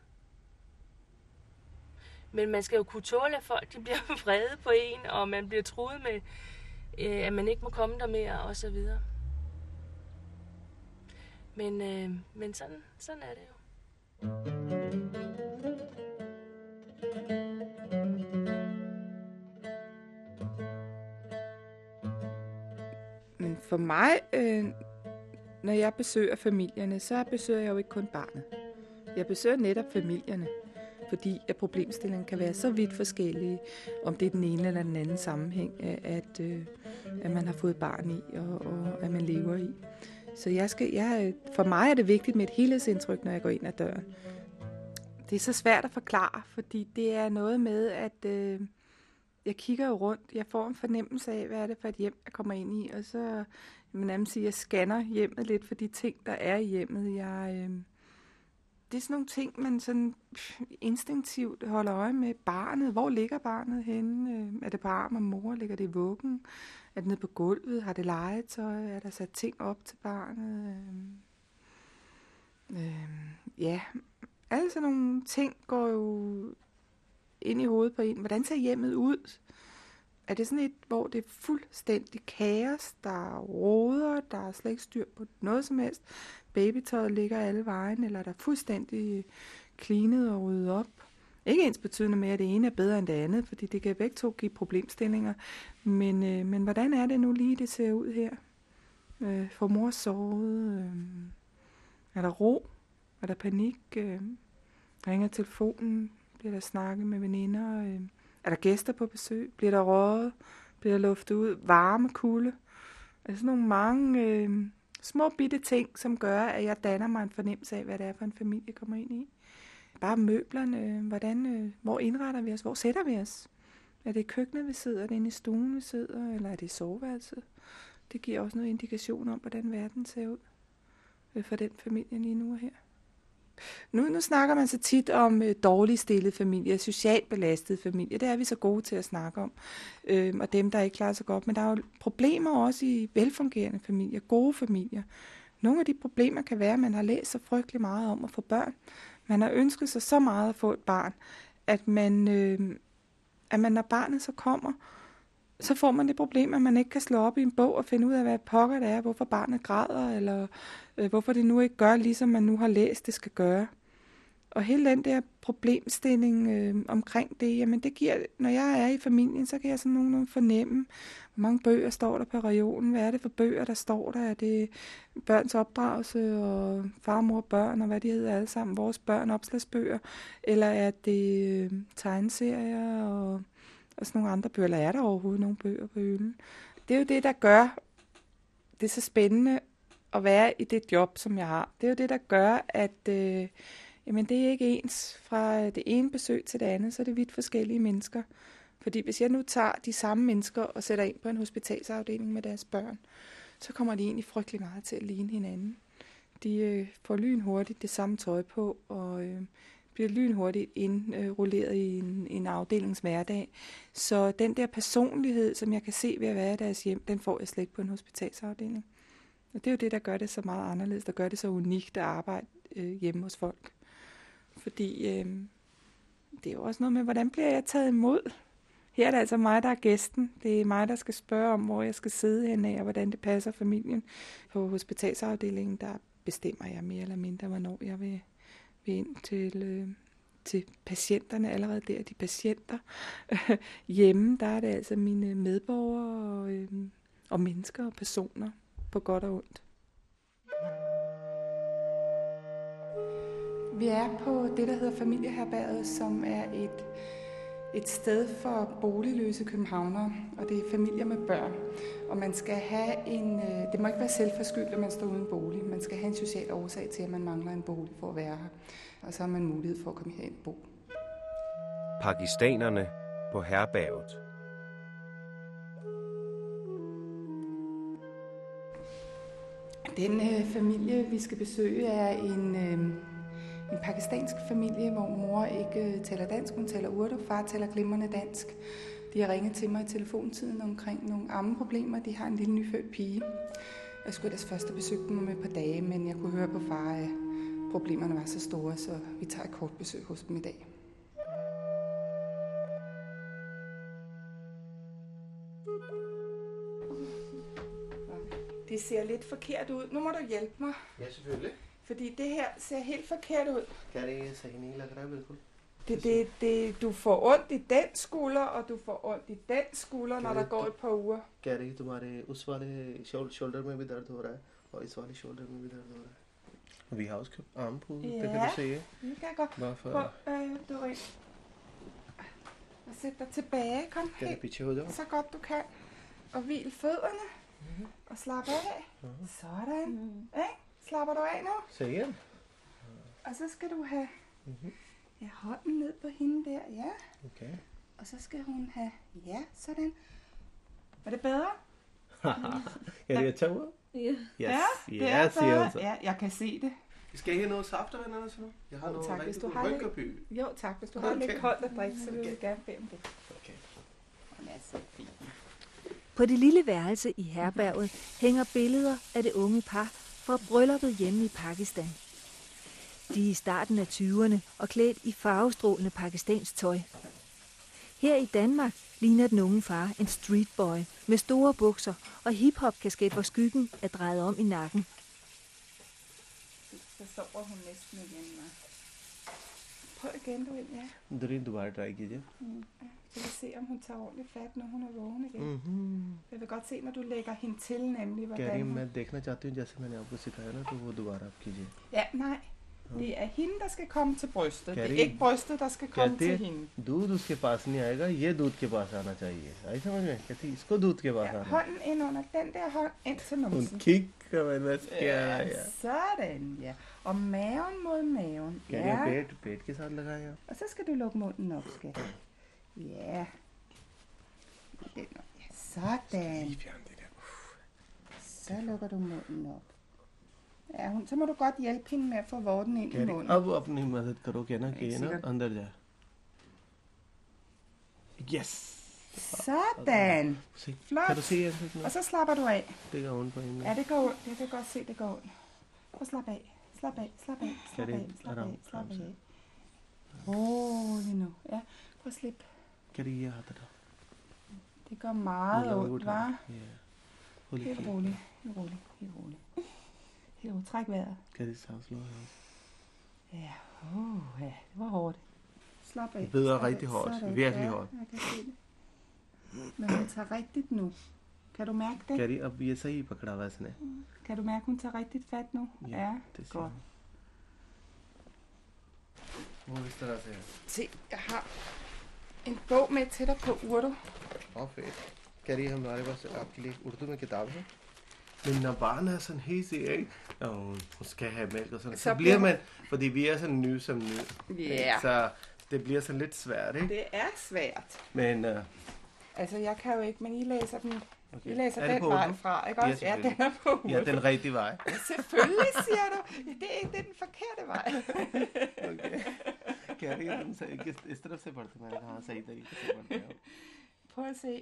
Men man skal jo kunne tåle, at folk de bliver vrede på en, og man bliver truet med, øh, at man ikke må komme der mere, og så videre. Men, øh, men sådan, sådan er det jo. Men for mig, øh, når jeg besøger familierne, så besøger jeg jo ikke kun barnet. Jeg besøger netop familierne, fordi at problemstillingen kan være så vidt forskellige, om det er den ene eller den anden sammenhæng, øh, at, øh, at man har fået barn i, og, og at man lever i. Så jeg skal, jeg, for mig er det vigtigt med et helhedsindtryk, når jeg går ind ad døren. Det er så svært at forklare, fordi det er noget med, at øh, jeg kigger jo rundt, jeg får en fornemmelse af, hvad er det for et hjem, jeg kommer ind i, og så jeg nærmest sige, jeg scanner hjemmet lidt for de ting, der er i hjemmet. Jeg, øh, det er sådan nogle ting, man sådan pff, instinktivt holder øje med. Barnet, hvor ligger barnet henne? Øh, er det på arm og mor? Ligger det i vuggen? Er det nede på gulvet? Har det legetøj? Er der sat ting op til barnet? Øhm, øhm, ja, alle sådan nogle ting går jo ind i hovedet på en. Hvordan ser hjemmet ud? Er det sådan et, hvor det er fuldstændig kaos, der råder, der er slet ikke styr på noget som helst? Babytøjet ligger alle vejen, eller er der fuldstændig cleanet og ryddet op? Ikke ens betydende med, at det ene er bedre end det andet, fordi det kan begge to give problemstillinger. Men, øh, men hvordan er det nu lige, det ser ud her? Øh, får mor sovet? Øh, er der ro? Er der panik? Øh, ringer telefonen? Bliver der snakket med veninder? Øh, er der gæster på besøg? Bliver der røget? Bliver der luftet ud? Varme, kulde? Altså nogle mange øh, små bitte ting, som gør, at jeg danner mig en fornemmelse af, hvad det er for en familie, jeg kommer ind i. Bare møblerne, hvordan, øh, hvor indretter vi os, hvor sætter vi os? Er det i køkkenet, vi sidder? Er det inde i stuen, vi sidder? Eller er det i soveværelset? Det giver også noget indikation om, hvordan verden ser ud øh, for den familie lige nu og her. Nu, nu snakker man så tit om øh, dårligt stillede familier, socialt belastede familier. Det er vi så gode til at snakke om. Øh, og dem, der ikke klarer sig godt. Men der er jo problemer også i velfungerende familier, gode familier. Nogle af de problemer kan være, at man har læst så frygtelig meget om at få børn. Man har ønsket sig så meget at få et barn, at man, øh, at man når barnet så kommer, så får man det problem, at man ikke kan slå op i en bog og finde ud af, hvad pokker det er, hvorfor barnet græder, eller øh, hvorfor det nu ikke gør, ligesom man nu har læst, det skal gøre. Og hele den der problemstilling øh, omkring det, jamen det giver, når jeg er i familien, så kan jeg sådan nogenlunde fornemme, hvor mange bøger står der på regionen, hvad er det for bøger, der står der, er det børns opdragelse og far, mor, børn og hvad de hedder alle sammen, vores børn, opslagsbøger, eller er det øh, tegneserier og, og sådan nogle andre bøger, eller er der overhovedet nogle bøger på hylden? Det er jo det, der gør det er så spændende at være i det job, som jeg har. Det er jo det, der gør, at øh, jamen, det er ikke ens fra øh, det ene besøg til det andet, så er det vidt forskellige mennesker. Fordi hvis jeg nu tager de samme mennesker og sætter ind på en hospitalsafdeling med deres børn, så kommer de egentlig frygtelig meget til at ligne hinanden. De øh, får lynhurtigt det samme tøj på, og øh, bliver lynhurtigt indrulleret øh, i en, en afdelings hverdag. Så den der personlighed, som jeg kan se ved at være i deres hjem, den får jeg slet ikke på en hospitalsafdeling. Og det er jo det, der gør det så meget anderledes, der gør det så unikt at arbejde øh, hjemme hos folk. Fordi øh, det er jo også noget med, hvordan bliver jeg taget imod? Her er det altså mig, der er gæsten. Det er mig, der skal spørge om, hvor jeg skal sidde henne og hvordan det passer familien. På hospitalsafdelingen, der bestemmer jeg mere eller mindre, hvornår jeg vil, vil ind til, øh, til patienterne. Allerede der, de patienter. Hjemme, der er det altså mine medborgere og, øh, og mennesker og personer, på godt og ondt. Vi er på det, der hedder Familieherberget, som er et, et sted for boligløse københavnere, og det er familier med børn. Og man skal have en, øh, det må ikke være selvforskyldt, at man står uden bolig. Man skal have en social årsag til, at man mangler en bolig for at være her. Og så har man mulighed for at komme herind og bo. Pakistanerne på herberget. Den øh, familie, vi skal besøge, er en, øh, en pakistansk familie, hvor mor ikke øh, taler dansk, hun taler urdu, far taler glimrende dansk. De har ringet til mig i telefontiden omkring nogle ammeproblemer. De har en lille nyfødt pige. Jeg skulle ellers først have besøgt dem om et par dage, men jeg kunne høre på far, at problemerne var så store, så vi tager et kort besøg hos dem i dag. Det ser lidt forkert ud. Nu må du hjælpe mig. Ja, selvfølgelig. Fordi det her ser helt forkert ud. क्या ये सही नहीं लग रहा है बिल्कुल Det, det, det, du får ondt i den skulder, og du får ondt i den skulder, når der går et par uger. कह रही तुम्हारे उस वाले शोल- शोल्डर में भी दर्द हो रहा है और इस वाले शोल्डर में भी दर्द हो रहा है Vi har også købt armpude, det kan Ja. du se. Det kan jeg godt. Hvorfor? Prøv, øh, du ind. Og sæt dig tilbage. Kom Kan det helt picture ud så godt du kan. Og hvil fødderne. Mhm. Og slap af. Sådan. Ikke? Slapper du af nu? Se igen. Og så skal du have Mhm. ja, hånden ned på hende der. Ja. Okay. Og så skal hun have, ja, sådan. Er det bedre? Er det at tage ud? Yes, Ja, det ja, er bedre. så. Ja, jeg kan se det. Skal I have noget saftevand eller sådan noget? Jeg har Jo, noget tak, hvis rigtig du god har lidt- rynkerby. Jo, tak. Hvis du har Okay. lidt koldt at drikke, så vil jeg gerne bede om det. Okay. Er så fin. På det lille værelse i herberget hænger billeder af det unge par fra brylluppet hjemme i Pakistan. De er i starten af 20'erne og klædt i farvestrålende pakistansk tøj. Her i Danmark ligner den unge far en streetboy med store bukser og hiphop-kasket, hvor skyggen er drejet om i nakken. Så sover hun næsten igen. hva'? Prøv igen, du ind, ja. दरी दोबारा ट्राई कीजिए Mm. ja. Så vi se, om hun tager ordentligt fat, når hun er vågen igen. हम्म। Jeg vil godt se, når du lægger hende til, nemlig कह रही hvordan है, hun... मैं देखना चाहती हूँ जैसे मैंने आपको सिखाया ना तो वो दोबारा आप कीजिए Ja, nej. Det er hende, der skal komme til brystet. Det er Karin, ikke brystet, der skal komme कहते til hende. दूध उसके पास नहीं आएगा ये दूध के पास आना चाहिए आई समझ में कहती इसको दूध के पास Ja, आना hånden ind under den der hånd, ind til है। numsen. उनकी कमर में क्या Ja, है sådan, ja. Og maven mod maven. कह रही है Ja. पेट पेट के साथ लगाया Og så skal du lukke munden op, skat. Ja. Den op. Ja, sådan. Så lukker du munden op. Ja, hun, så må du godt hjælpe hende med at få vorten ind i कह रही munden. अब अपनी मदद करो क्या ना कि एक ये ना सेकंड। अंदर जाए yes Sådan. Se, Flot. kan du se ansigtet nu? Og så slapper du af. Det gør ondt på hende. Ja, det går ondt. Jeg kan godt se, det går ondt. Prøv at slappe af. Slap af, slap af, slap det af, slap af, aram- slap aram se? af. Rolig nu. Ja, prøv at slippe. كريات Det gør meget ondt, hva'? Ja. Helt rolig, helt rolig, helt rolig. Helt rolig. Træk vejret. Kan det så slå her? Ja, oh, ja, det var hårdt. Slap af. Det bedre rigtig hårdt. Virkelig hårdt. Jeg. Men hun tager rigtigt nu. Kan du mærke det? Kan det, og vi er så i på sådan Kan du mærke, hun tager rigtigt fat nu? Ja, ja det ser godt. Hvor er det, der Se, jeg har en bog med til dig på urdu. और फिर कह रही है हमारे पास आपके लिए उर्दू में किताब है Men når barnet er sådan helt sig, ikke? Og hun skal have mælk og sådan, så, Så så bliver bliver man, fordi vi er sådan nye som nye, Ja. så det bliver sådan lidt svært, ikke? Det er svært. Men uh, Altså, jeg kan jo ikke, men I læser den, Okay. I læser Er det den på vej urdu? fra, ikke Ja, også? Ja, den selvfølgelig. er på urdu. ja, den rigtige vej. Selvfølgelig, siger du. Det er, det er den forkerte vej. Okay. कह रही है तुम सही किस इस तरफ से पढ़ते मैंने कहा हाँ सही तरीके से पढ़ते हो Prøv at se.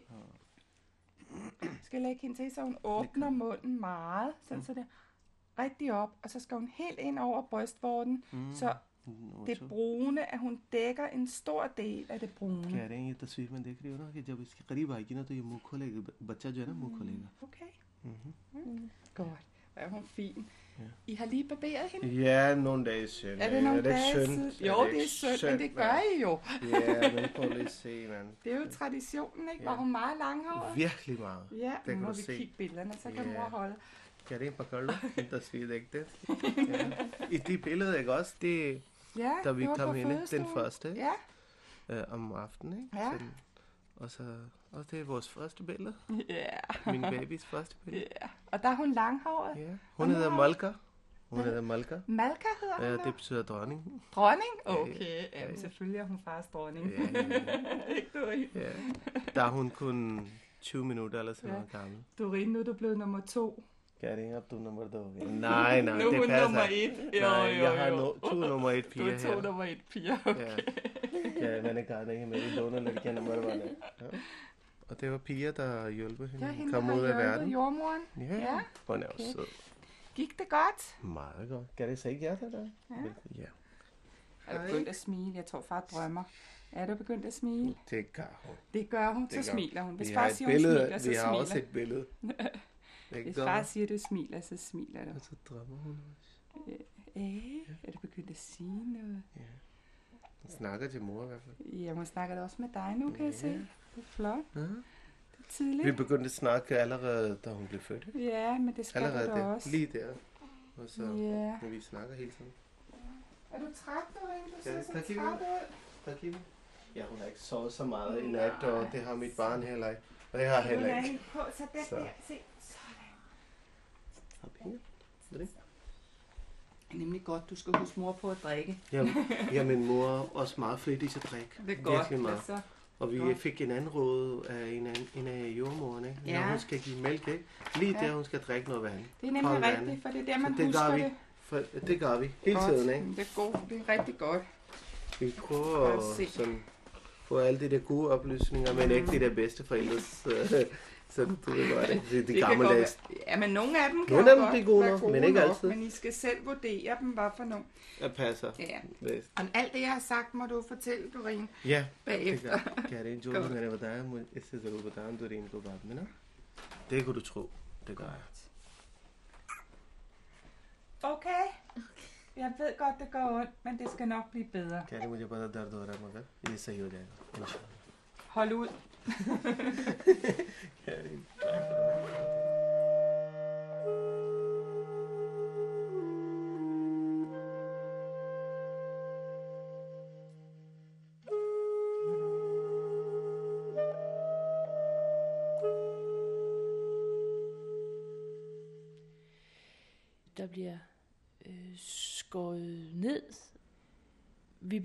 Skal jeg lægge hende til, så hun åbner munden meget, sådan så det er rigtig op, og så skal hun helt ind over brystvorten, Mm. så वो det तो- brune, at hun dækker en stor del af det brune. कह रहे हैं ये तस्वीर में देख रही हो ना कि जब इसके करीब आएगी ना तो ये मुंह खोलेगा ब- बच्चा जो है ना मुंह खोलेगा Okay, Mhm. godt. Er hun fin. I har lige barberet hende? Ja, nogle dage siden. Er det nogle er det dage synd? siden? Jo, er det, det er synd, synd, men det gør I jo. ja, men prøv lige at se, mand. Det er jo traditionen, ikke? Ja. Var hun meget langhåret? Virkelig meget. Ja, det kan må vi se. kigge billederne, så kan ja. mor holde. Kan det forklare Entonces, ikke det? Ja. I de billeder, ikke også? Det, ja, da vi kom ind den første. Ja. Øh, om aftenen, ikke? Ja. Sådan, og så og det er vores første billede. Ja. Yeah. Min babys første billede. Ja. Yeah. Og der er hun langhåret. Ja. Yeah. Hun, hun hedder har... Malka. Hun hedder Malka. Malka hedder hun? Ja, det betyder dronning. Dronning? Okay, ja, ja. Jamen, selvfølgelig er hun fars dronning. Ja, ja, ja. Ja. Der er hun kun 20 minutter eller sådan ja. noget gammel. Doreen, nu er du blevet nummer to. Kæring, at du nummer to. Nej, nej, nu det passer. Nu er hun nummer et. Jo, nej, jo, jo. jeg har no, to nummer et piger her. Du er to her. nummer et piger, okay. Ja. Men jeg kan ikke med det. Dono lirke nummer one. Og det var piger, der hjulpet Det er hende hende, komme der ud af verden. jordmoren. Ja, Ja, hun er jo okay. sød. Gik det godt? Meget godt. Kan det sige ja til dig? Ja. Ja, Er du begyndt at smile? Jeg tror, far drømmer. Er du begyndt at smile? det gør hun. Det gør hun, så Det gør smiler hun. Hvis vi far siger, hun billede, smiler, så vi har smiler. også et billede. Hvis far siger, du smiler, så smiler du. Og så drømmer hun også. Øh, er du begyndt at sige noget? Hun snakker til mor i hvert fald. Ja, hun snakker også med dig nu, kan jeg se. Det er flot. Ja. Det er tidligt. Vi begyndte at snakke allerede, da hun blev født. Ja, men det skal Allerede du da der. også. Lige der. Og så, Ja. men vi snakker hele tiden. Er du træt, Doreen? Du Ja, ser så der kigger træt ud. Ja, hun har ikke sovet så meget i nat, og det har mit barn heller ikke. Og det har jeg Nu heller ikke. hende på, så den Så. der. Se, sådan. Er det? Det er nemlig godt, du skal huske mor på at drikke. Ja, ja, min mor er også meget flittig til at drikke. Det er godt. Virkelig meget. Altså, Og vi Godt. fik en anden råd af en af, en af jordmorerne, ikke? Ja. Når hun skal give mælk, ikke? Lige Ja. der, hun skal drikke noget vand. Det er nemlig vand, rigtigt, ikke? for det er der, Så man det husker gør vi. det. For, det gør vi hele Godt. tiden, ikke? Det er, god, det er rigtig godt. Vi prøver at sådan, få alle de der gode oplysninger, men ikke de der bedste forældres. øh, sådan, du ved godt, ikke? Det er de Det kan gammeldags. godt være- Ja, men nogle af dem kan Nogle jo af dem godt bliver gode være nok, gode men ikke nok, altid. Men I skal selv vurdere dem, hvad for nogle. Jeg passer. Ja. Bedst. Og alt det, jeg har sagt, må du fortælle, Doreen, Ja, bagefter. कह रहे हैं जो भी मैंने बताया मुझे इससे जरूर बताना दुरीन को बाद में ना det kunne du tro. Det gør jeg. Okay. Jeg ved godt, det går ondt, men det skal nok blive bedre. कह रहे मुझे पता दर्द हो रहा है मगर ये सही हो जाएगा इंशाल्लाह Hold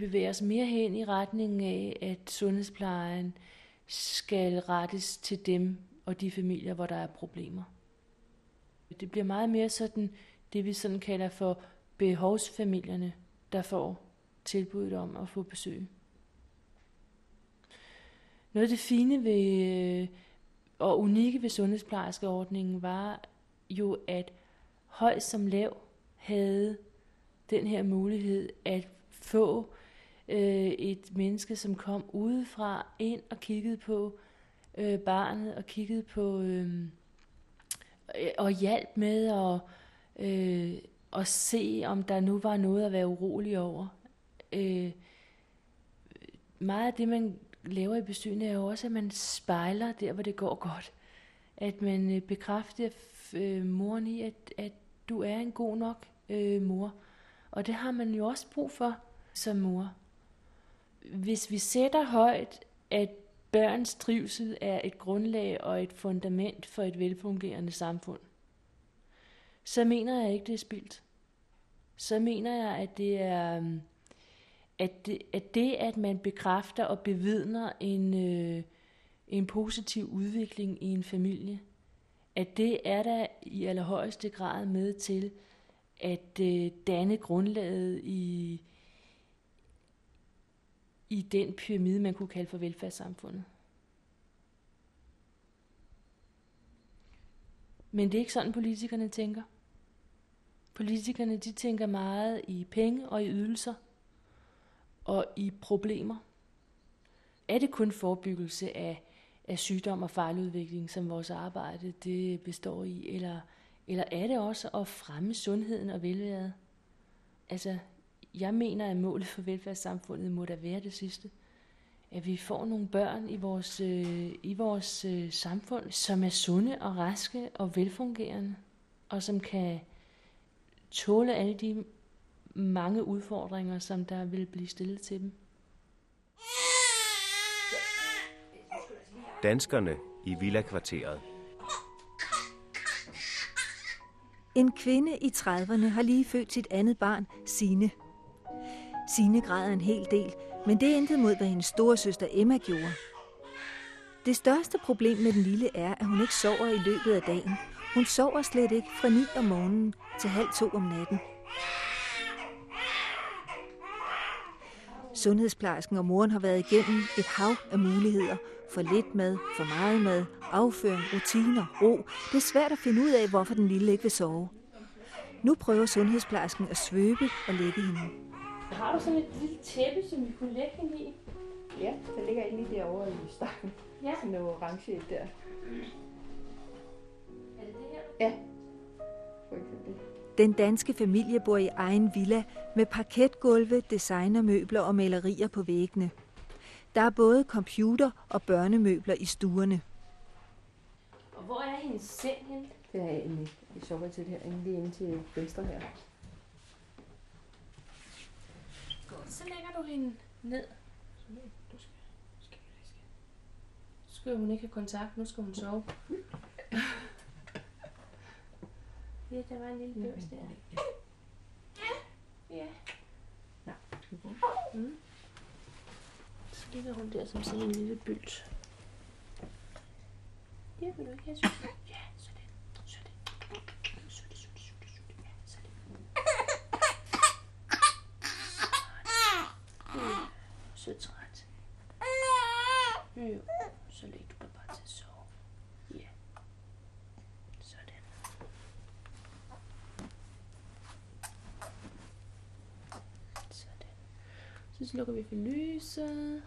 bevæger os mere hen i retning af, at sundhedsplejen skal rettes til dem og de familier, hvor der er problemer. Det bliver meget mere sådan, det vi sådan kalder for behovsfamilierne, der får tilbuddet om at få besøg. Noget af det fine ved, øh, og unikke ved sundhedsplejerskeordningen var jo, at høj som lav havde den her mulighed at få øh, et menneske, som kom udefra ind og kiggede på øh, barnet og kiggede på øhm, øh, og hjalp med at, øh, at se, om der nu var noget at være urolig over. Øh, meget af det, man laver i besøgene, er jo også, at man spejler der, hvor det går godt. At man øh, bekræfter øh, moren i, at, at du er en god nok øh, mor. Og det har man jo også brug for som mor. Hvis vi sætter højt, at børns trivsel er et grundlag og et fundament for et velfungerende samfund, så mener jeg ikke, det er spildt. Så mener jeg, at det er, at det, at, det, at man bekræfter og bevidner en, øh, en positiv udvikling i en familie, at det er der i allerhøjeste grad med til at øh, danne grundlaget i, i den pyramide, man kunne kalde for velfærdssamfundet. Men det er ikke sådan, politikerne tænker. Politikerne de tænker meget i penge og i ydelser og i problemer. Er det kun forebyggelse af, af sygdom og fejludvikling, som vores arbejde det består i, eller, eller er det også at fremme sundheden og velværet? Altså, jeg mener, at målet for velfærdssamfundet må da være det sidste. At vi får nogle børn i vores, øh, i vores øh, samfund, som er sunde og raske og velfungerende, og som kan tåle alle de mange udfordringer, som der vil blive stillet til dem. Danskerne i Villa-kvarteret. En kvinde i 30'erne har lige født sit andet barn, Sine. Sine græder en hel del, men det er intet mod, hvad hendes store søster Emma gjorde. Det største problem med den lille er, at hun ikke sover i løbet af dagen. Hun sover slet ikke fra 9 om morgenen til halv to om natten. Sundhedsplejersken og moren har været igennem et hav af muligheder. For lidt mad, for meget mad, afføring, rutiner, ro. Det er svært at finde ud af, hvorfor den lille ikke vil sove. Nu prøver sundhedsplejersken at svøbe og lægge hende. Har du sådan et lille tæppe, som vi kunne lægge hende i? Ja, der ligger egentlig derovre i stakken. Ja. Sådan noget orange et der. Er det det her? Ja. For eksempel. Den danske familie bor i egen villa med parketgulve, designermøbler og malerier på væggene. Der er både computer og børnemøbler i stuerne. Og hvor er hendes seng henne? Det er inde i, i soverværelset her, inde lige inde til venstre her. Godt, så lægger du hende ned. Så skal hun ikke have kontakt, nu skal hun sove. Ja, der var en lille bøs der. Ja. Mm. ligger hun der som sådan en lille bylt. Det vil du ikke have sutte? Ja, sådan. Sådan. Sutte, sutte, sutte, sutte. Ja, sådan. Mm, så træt. Jo, så læg du bare til at sove. Ja. Sådan. Sådan. Så slukker vi for lyset.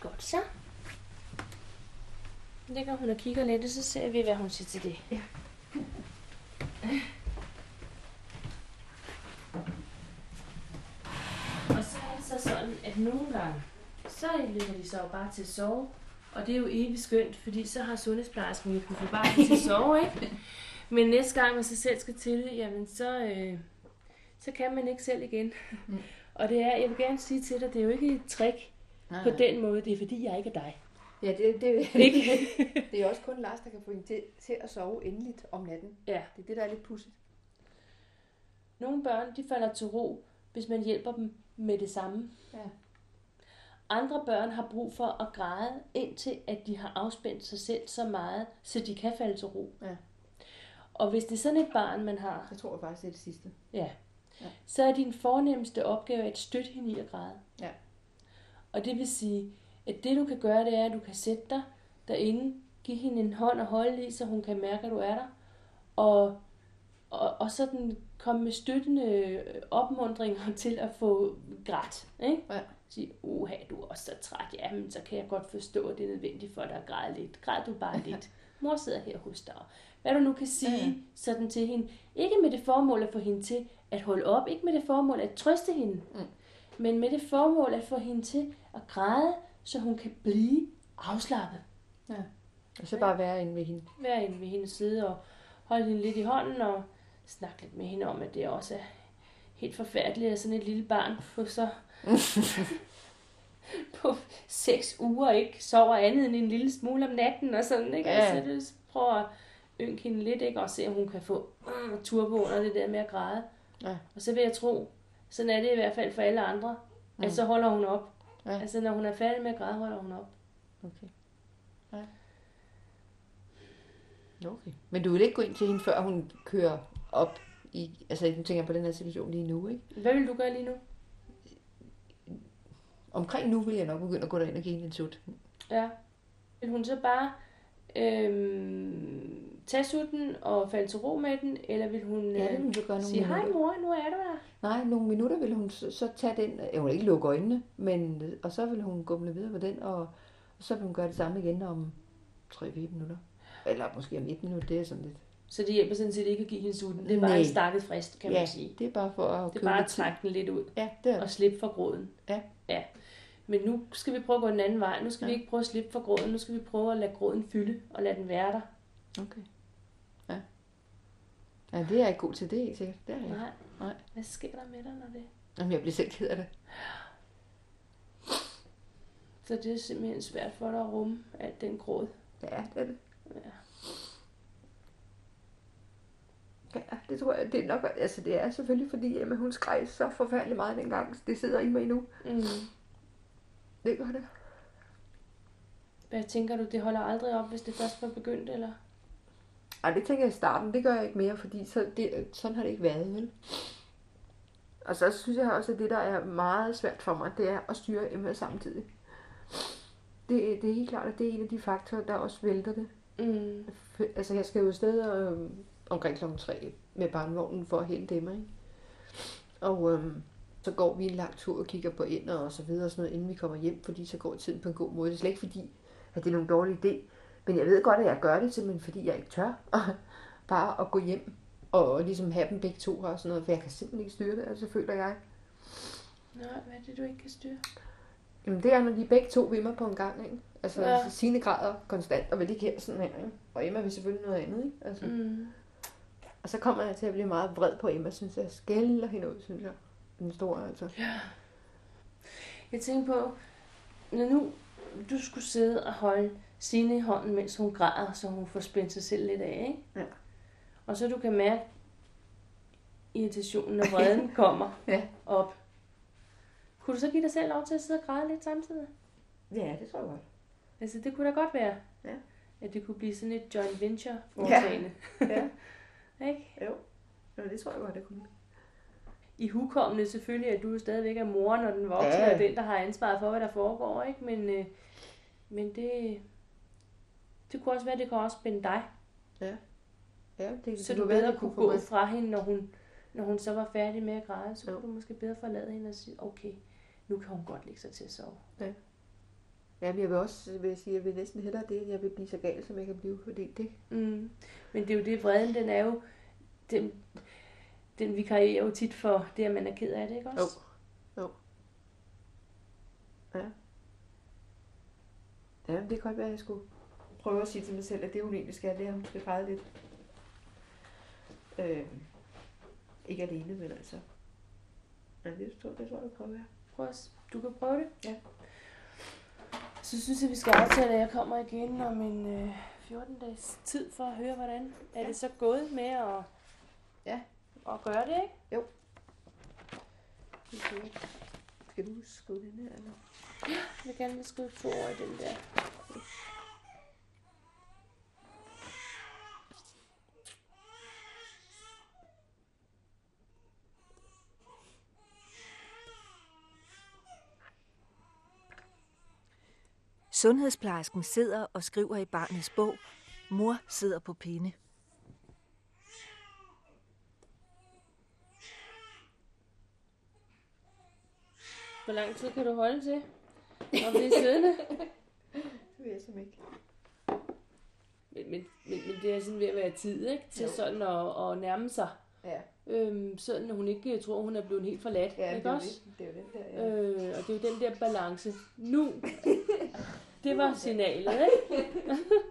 Godt så. Ligger hun og kigger lidt, og så ser vi, hvad hun siger til det. Ja. Og så er det så sådan, at nogle gange, så ligger de så bare til at sove. Og det er jo evigt skønt, fordi så har sundhedsplejersken jo kunnet få barnet til at sove, ikke? Men næste gang man så selv skal til det, jamen så, øh, så kan man ikke selv igen. Mm. Og det er, jeg vil gerne sige til dig, det er jo ikke et trick Nej, på den måde, det er fordi, jeg ikke er dig. Ja, det, det, Ikke? det er også kun Lars, der kan få hende til, til at sove endeligt om natten. Ja. Det er det, der er lidt pudsigt. Nogle børn, de falder til ro, hvis man hjælper dem med det samme. Ja. Andre børn har brug for at græde, indtil at de har afspændt sig selv så meget, så de kan falde til ro. Ja. Og hvis det er sådan et barn, man har, Jeg tror faktisk, det er det sidste. ja, Ja. så er din fornemmeste opgave at støtte hende i at græde. Ja. Og det vil sige, at det du kan gøre, det er, at du kan sætte dig derinde, give hende en hånd at holde i, så hun kan mærke, at du er der, og, og, og sådan komme med støttende opmundringer til at få grædt. Ikke? Ja. Sige, uha, du er også så træt. Ja, men så kan jeg godt forstå, at det er nødvendigt for dig at græde lidt. Græd du bare lidt. Mor sidder her hos dig. Hvad du nu kan sige Ja, ja. sådan til hende. Ikke med det formål at få hende til at holde op. Ikke med det formål at trøste hende. Mm. Men med det formål at få hende til at græde, så hun kan blive afslappet. Og så bare være inde ved hende. Være inde ved hendes side og holde hende lidt i hånden og snakke lidt med hende om, at det også er helt forfærdeligt, at sådan et lille barn på så på seks uger ikke sover andet end en lille smule om natten og sådan, ikke? Ja. Altså, det prøver at ynke hende lidt, ikke? Og se, om hun kan få mm, turbo under det der med at græde. Ja. Og så vil jeg tro, sådan er det i hvert fald for alle andre, mm. at så holder hun op. Ja. Altså, når hun er færdig med at græde, holder hun op. Okay. Ja. Okay. Men du vil ikke gå ind til hende, før hun kører op i... Altså, nu tænker jeg på den her situation lige nu, ikke? Hvad vil du gøre lige nu? Omkring nu vil jeg nok begynde at gå derind og give hende en sut. Ja. Vil hun så bare øhm, tage sutten og falde til ro med den, eller vil hun Ja, det vil øh, hun så gøre nogle sige, hej mor, nu er du der? Nej, nogle minutter vil hun så, så tage den. Jeg vil ikke lukke øjnene, men, og så vil hun gumle videre på den, og, og så vil hun gøre det samme igen om 3-4 minutter. Eller måske om et minut, det er sådan lidt. Så det hjælper sådan set ikke at give hende sutten. Det er bare Nej. en stakket frist, kan ja, man sige. det er bare for at Det er bare at trække den lidt ud Ja, det er og slippe for gråden. Ja. ja. Men nu skal vi prøve at gå den anden vej. Nu skal ja. Vi ikke prøve at slippe for gråden. Nu skal vi prøve at lade gråden fylde og lade den være der. Okay. Ja. Ja, det er jeg ikke god til, det ikke sikkert. Det er jeg. ikke. Nej. Nej. Hvad sker der med dig, når det... Jamen, jeg bliver selv ked af det. Så det er simpelthen svært for dig at rumme alt den gråd. Ja, det er det. Ja. Ja, det tror jeg, det er nok, altså det er selvfølgelig fordi, at hun skreg så forfærdeligt meget dengang. Det sidder i mig endnu. Mm. Det gør det. Hvad tænker du, det holder aldrig op, hvis det først var begyndt, eller? Ej, det tænker jeg i starten, det gør jeg ikke mere, fordi så det, sådan har det ikke været, vel? Og så synes jeg også, at det, der er meget svært for mig, det er at styre Emma samtidig. Det, det er helt klart, at det er en af de faktorer, der også vælter det. Mm. Altså, jeg skal jo afsted øh, omkring kl. 3 med barnvognen for at hente Emma, ikke? Og øh, så går vi en lang tur og kigger på ender og så videre og sådan noget, inden vi kommer hjem, fordi så går tiden på en god måde. Det er slet ikke fordi, at det er nogen dårlig idé, men jeg ved godt, at jeg gør det simpelthen, fordi jeg ikke tør bare at gå hjem og ligesom have dem begge to her og sådan noget, for jeg kan simpelthen ikke styre det, altså føler jeg. Nej, hvad er det, du ikke kan styre? Jamen det er, når de begge to ved mig på en gang, ikke? Altså Ja. sine grader konstant, og vil ikke her sådan her, ikke? Og Emma vil selvfølgelig noget andet, ikke? Altså. Mm. Og så kommer jeg til at blive meget vred på Emma, synes jeg. Skælder hende ud, synes jeg. Den store, altså. Jeg tænker på, når nu du skulle sidde og holde Signe i hånden, mens hun græder, så hun får spændt sig selv lidt af, ikke? Ja. Og så du kan mærke irritationen, når vreden kommer Ja. op. Kunne du så give dig selv lov til at sidde og græde lidt samtidig? Ja, det tror jeg godt. Altså, det kunne da godt være. Ja. At det kunne blive sådan et joint venture foretagende. Ja. Ikke? Jo. jo, det tror jeg godt, det kunne. I hukommende selvfølgelig, at du stadigvæk er moren og den voksne, Ja. ja. og den, der har ansvaret for, hvad der foregår, ikke? Men, øh, men det, det kunne også være, at det kan også spænde dig. Ja. Ja, det, Så det du kunne være, bedre kunne få gå mig- fra hende, når hun, når hun så var færdig med at græde, så kunne du måske bedre forlade hende og sige, okay, nu kan hun godt lægge sig til at sove. Ja. Ja, men jeg vil også vil jeg sige, jeg vil næsten hellere det, jeg vil blive så gal, som jeg kan blive, fordi det... Mm. Men det er jo det, vreden, den er jo, den, den vikarierer jo tit for det, at man er ked af det, ikke også? Jo. Jo. Ja. Ja, det kan godt være, at jeg skulle prøve at sige til mig selv, at det hun egentlig skal, det er, at hun skal lidt. Øh, ikke alene, men altså. Ja, det tror, det tror jeg, jeg prøver. Prøv at, du kan prøve det? Ja. Så synes jeg, vi skal aftale, at jeg kommer igen om en øh, 14 dages tid for at høre, hvordan er Ja. det så gået med at, ja. at gøre det, ikke? Jo. Okay. Skal du skrive den her, eller? Jeg vil gerne skrive to år i den der. Sundhedsplejersken sidder og skriver i barnets bog. Mor sidder på pinde. Hvor lang tid kan du holde til? Og blive siddende? Det ved jeg simpelthen ikke. Men, men, men, men det er sådan ved at være tid, ikke? Til Jo. sådan at, at nærme sig. Ja. Øhm, sådan at hun ikke tror, hun er blevet helt forladt. Ja, ikke det er også? det. Det er jo den der, ja. Øh, og det er jo den der balance. Nu, det var signalet, ikke?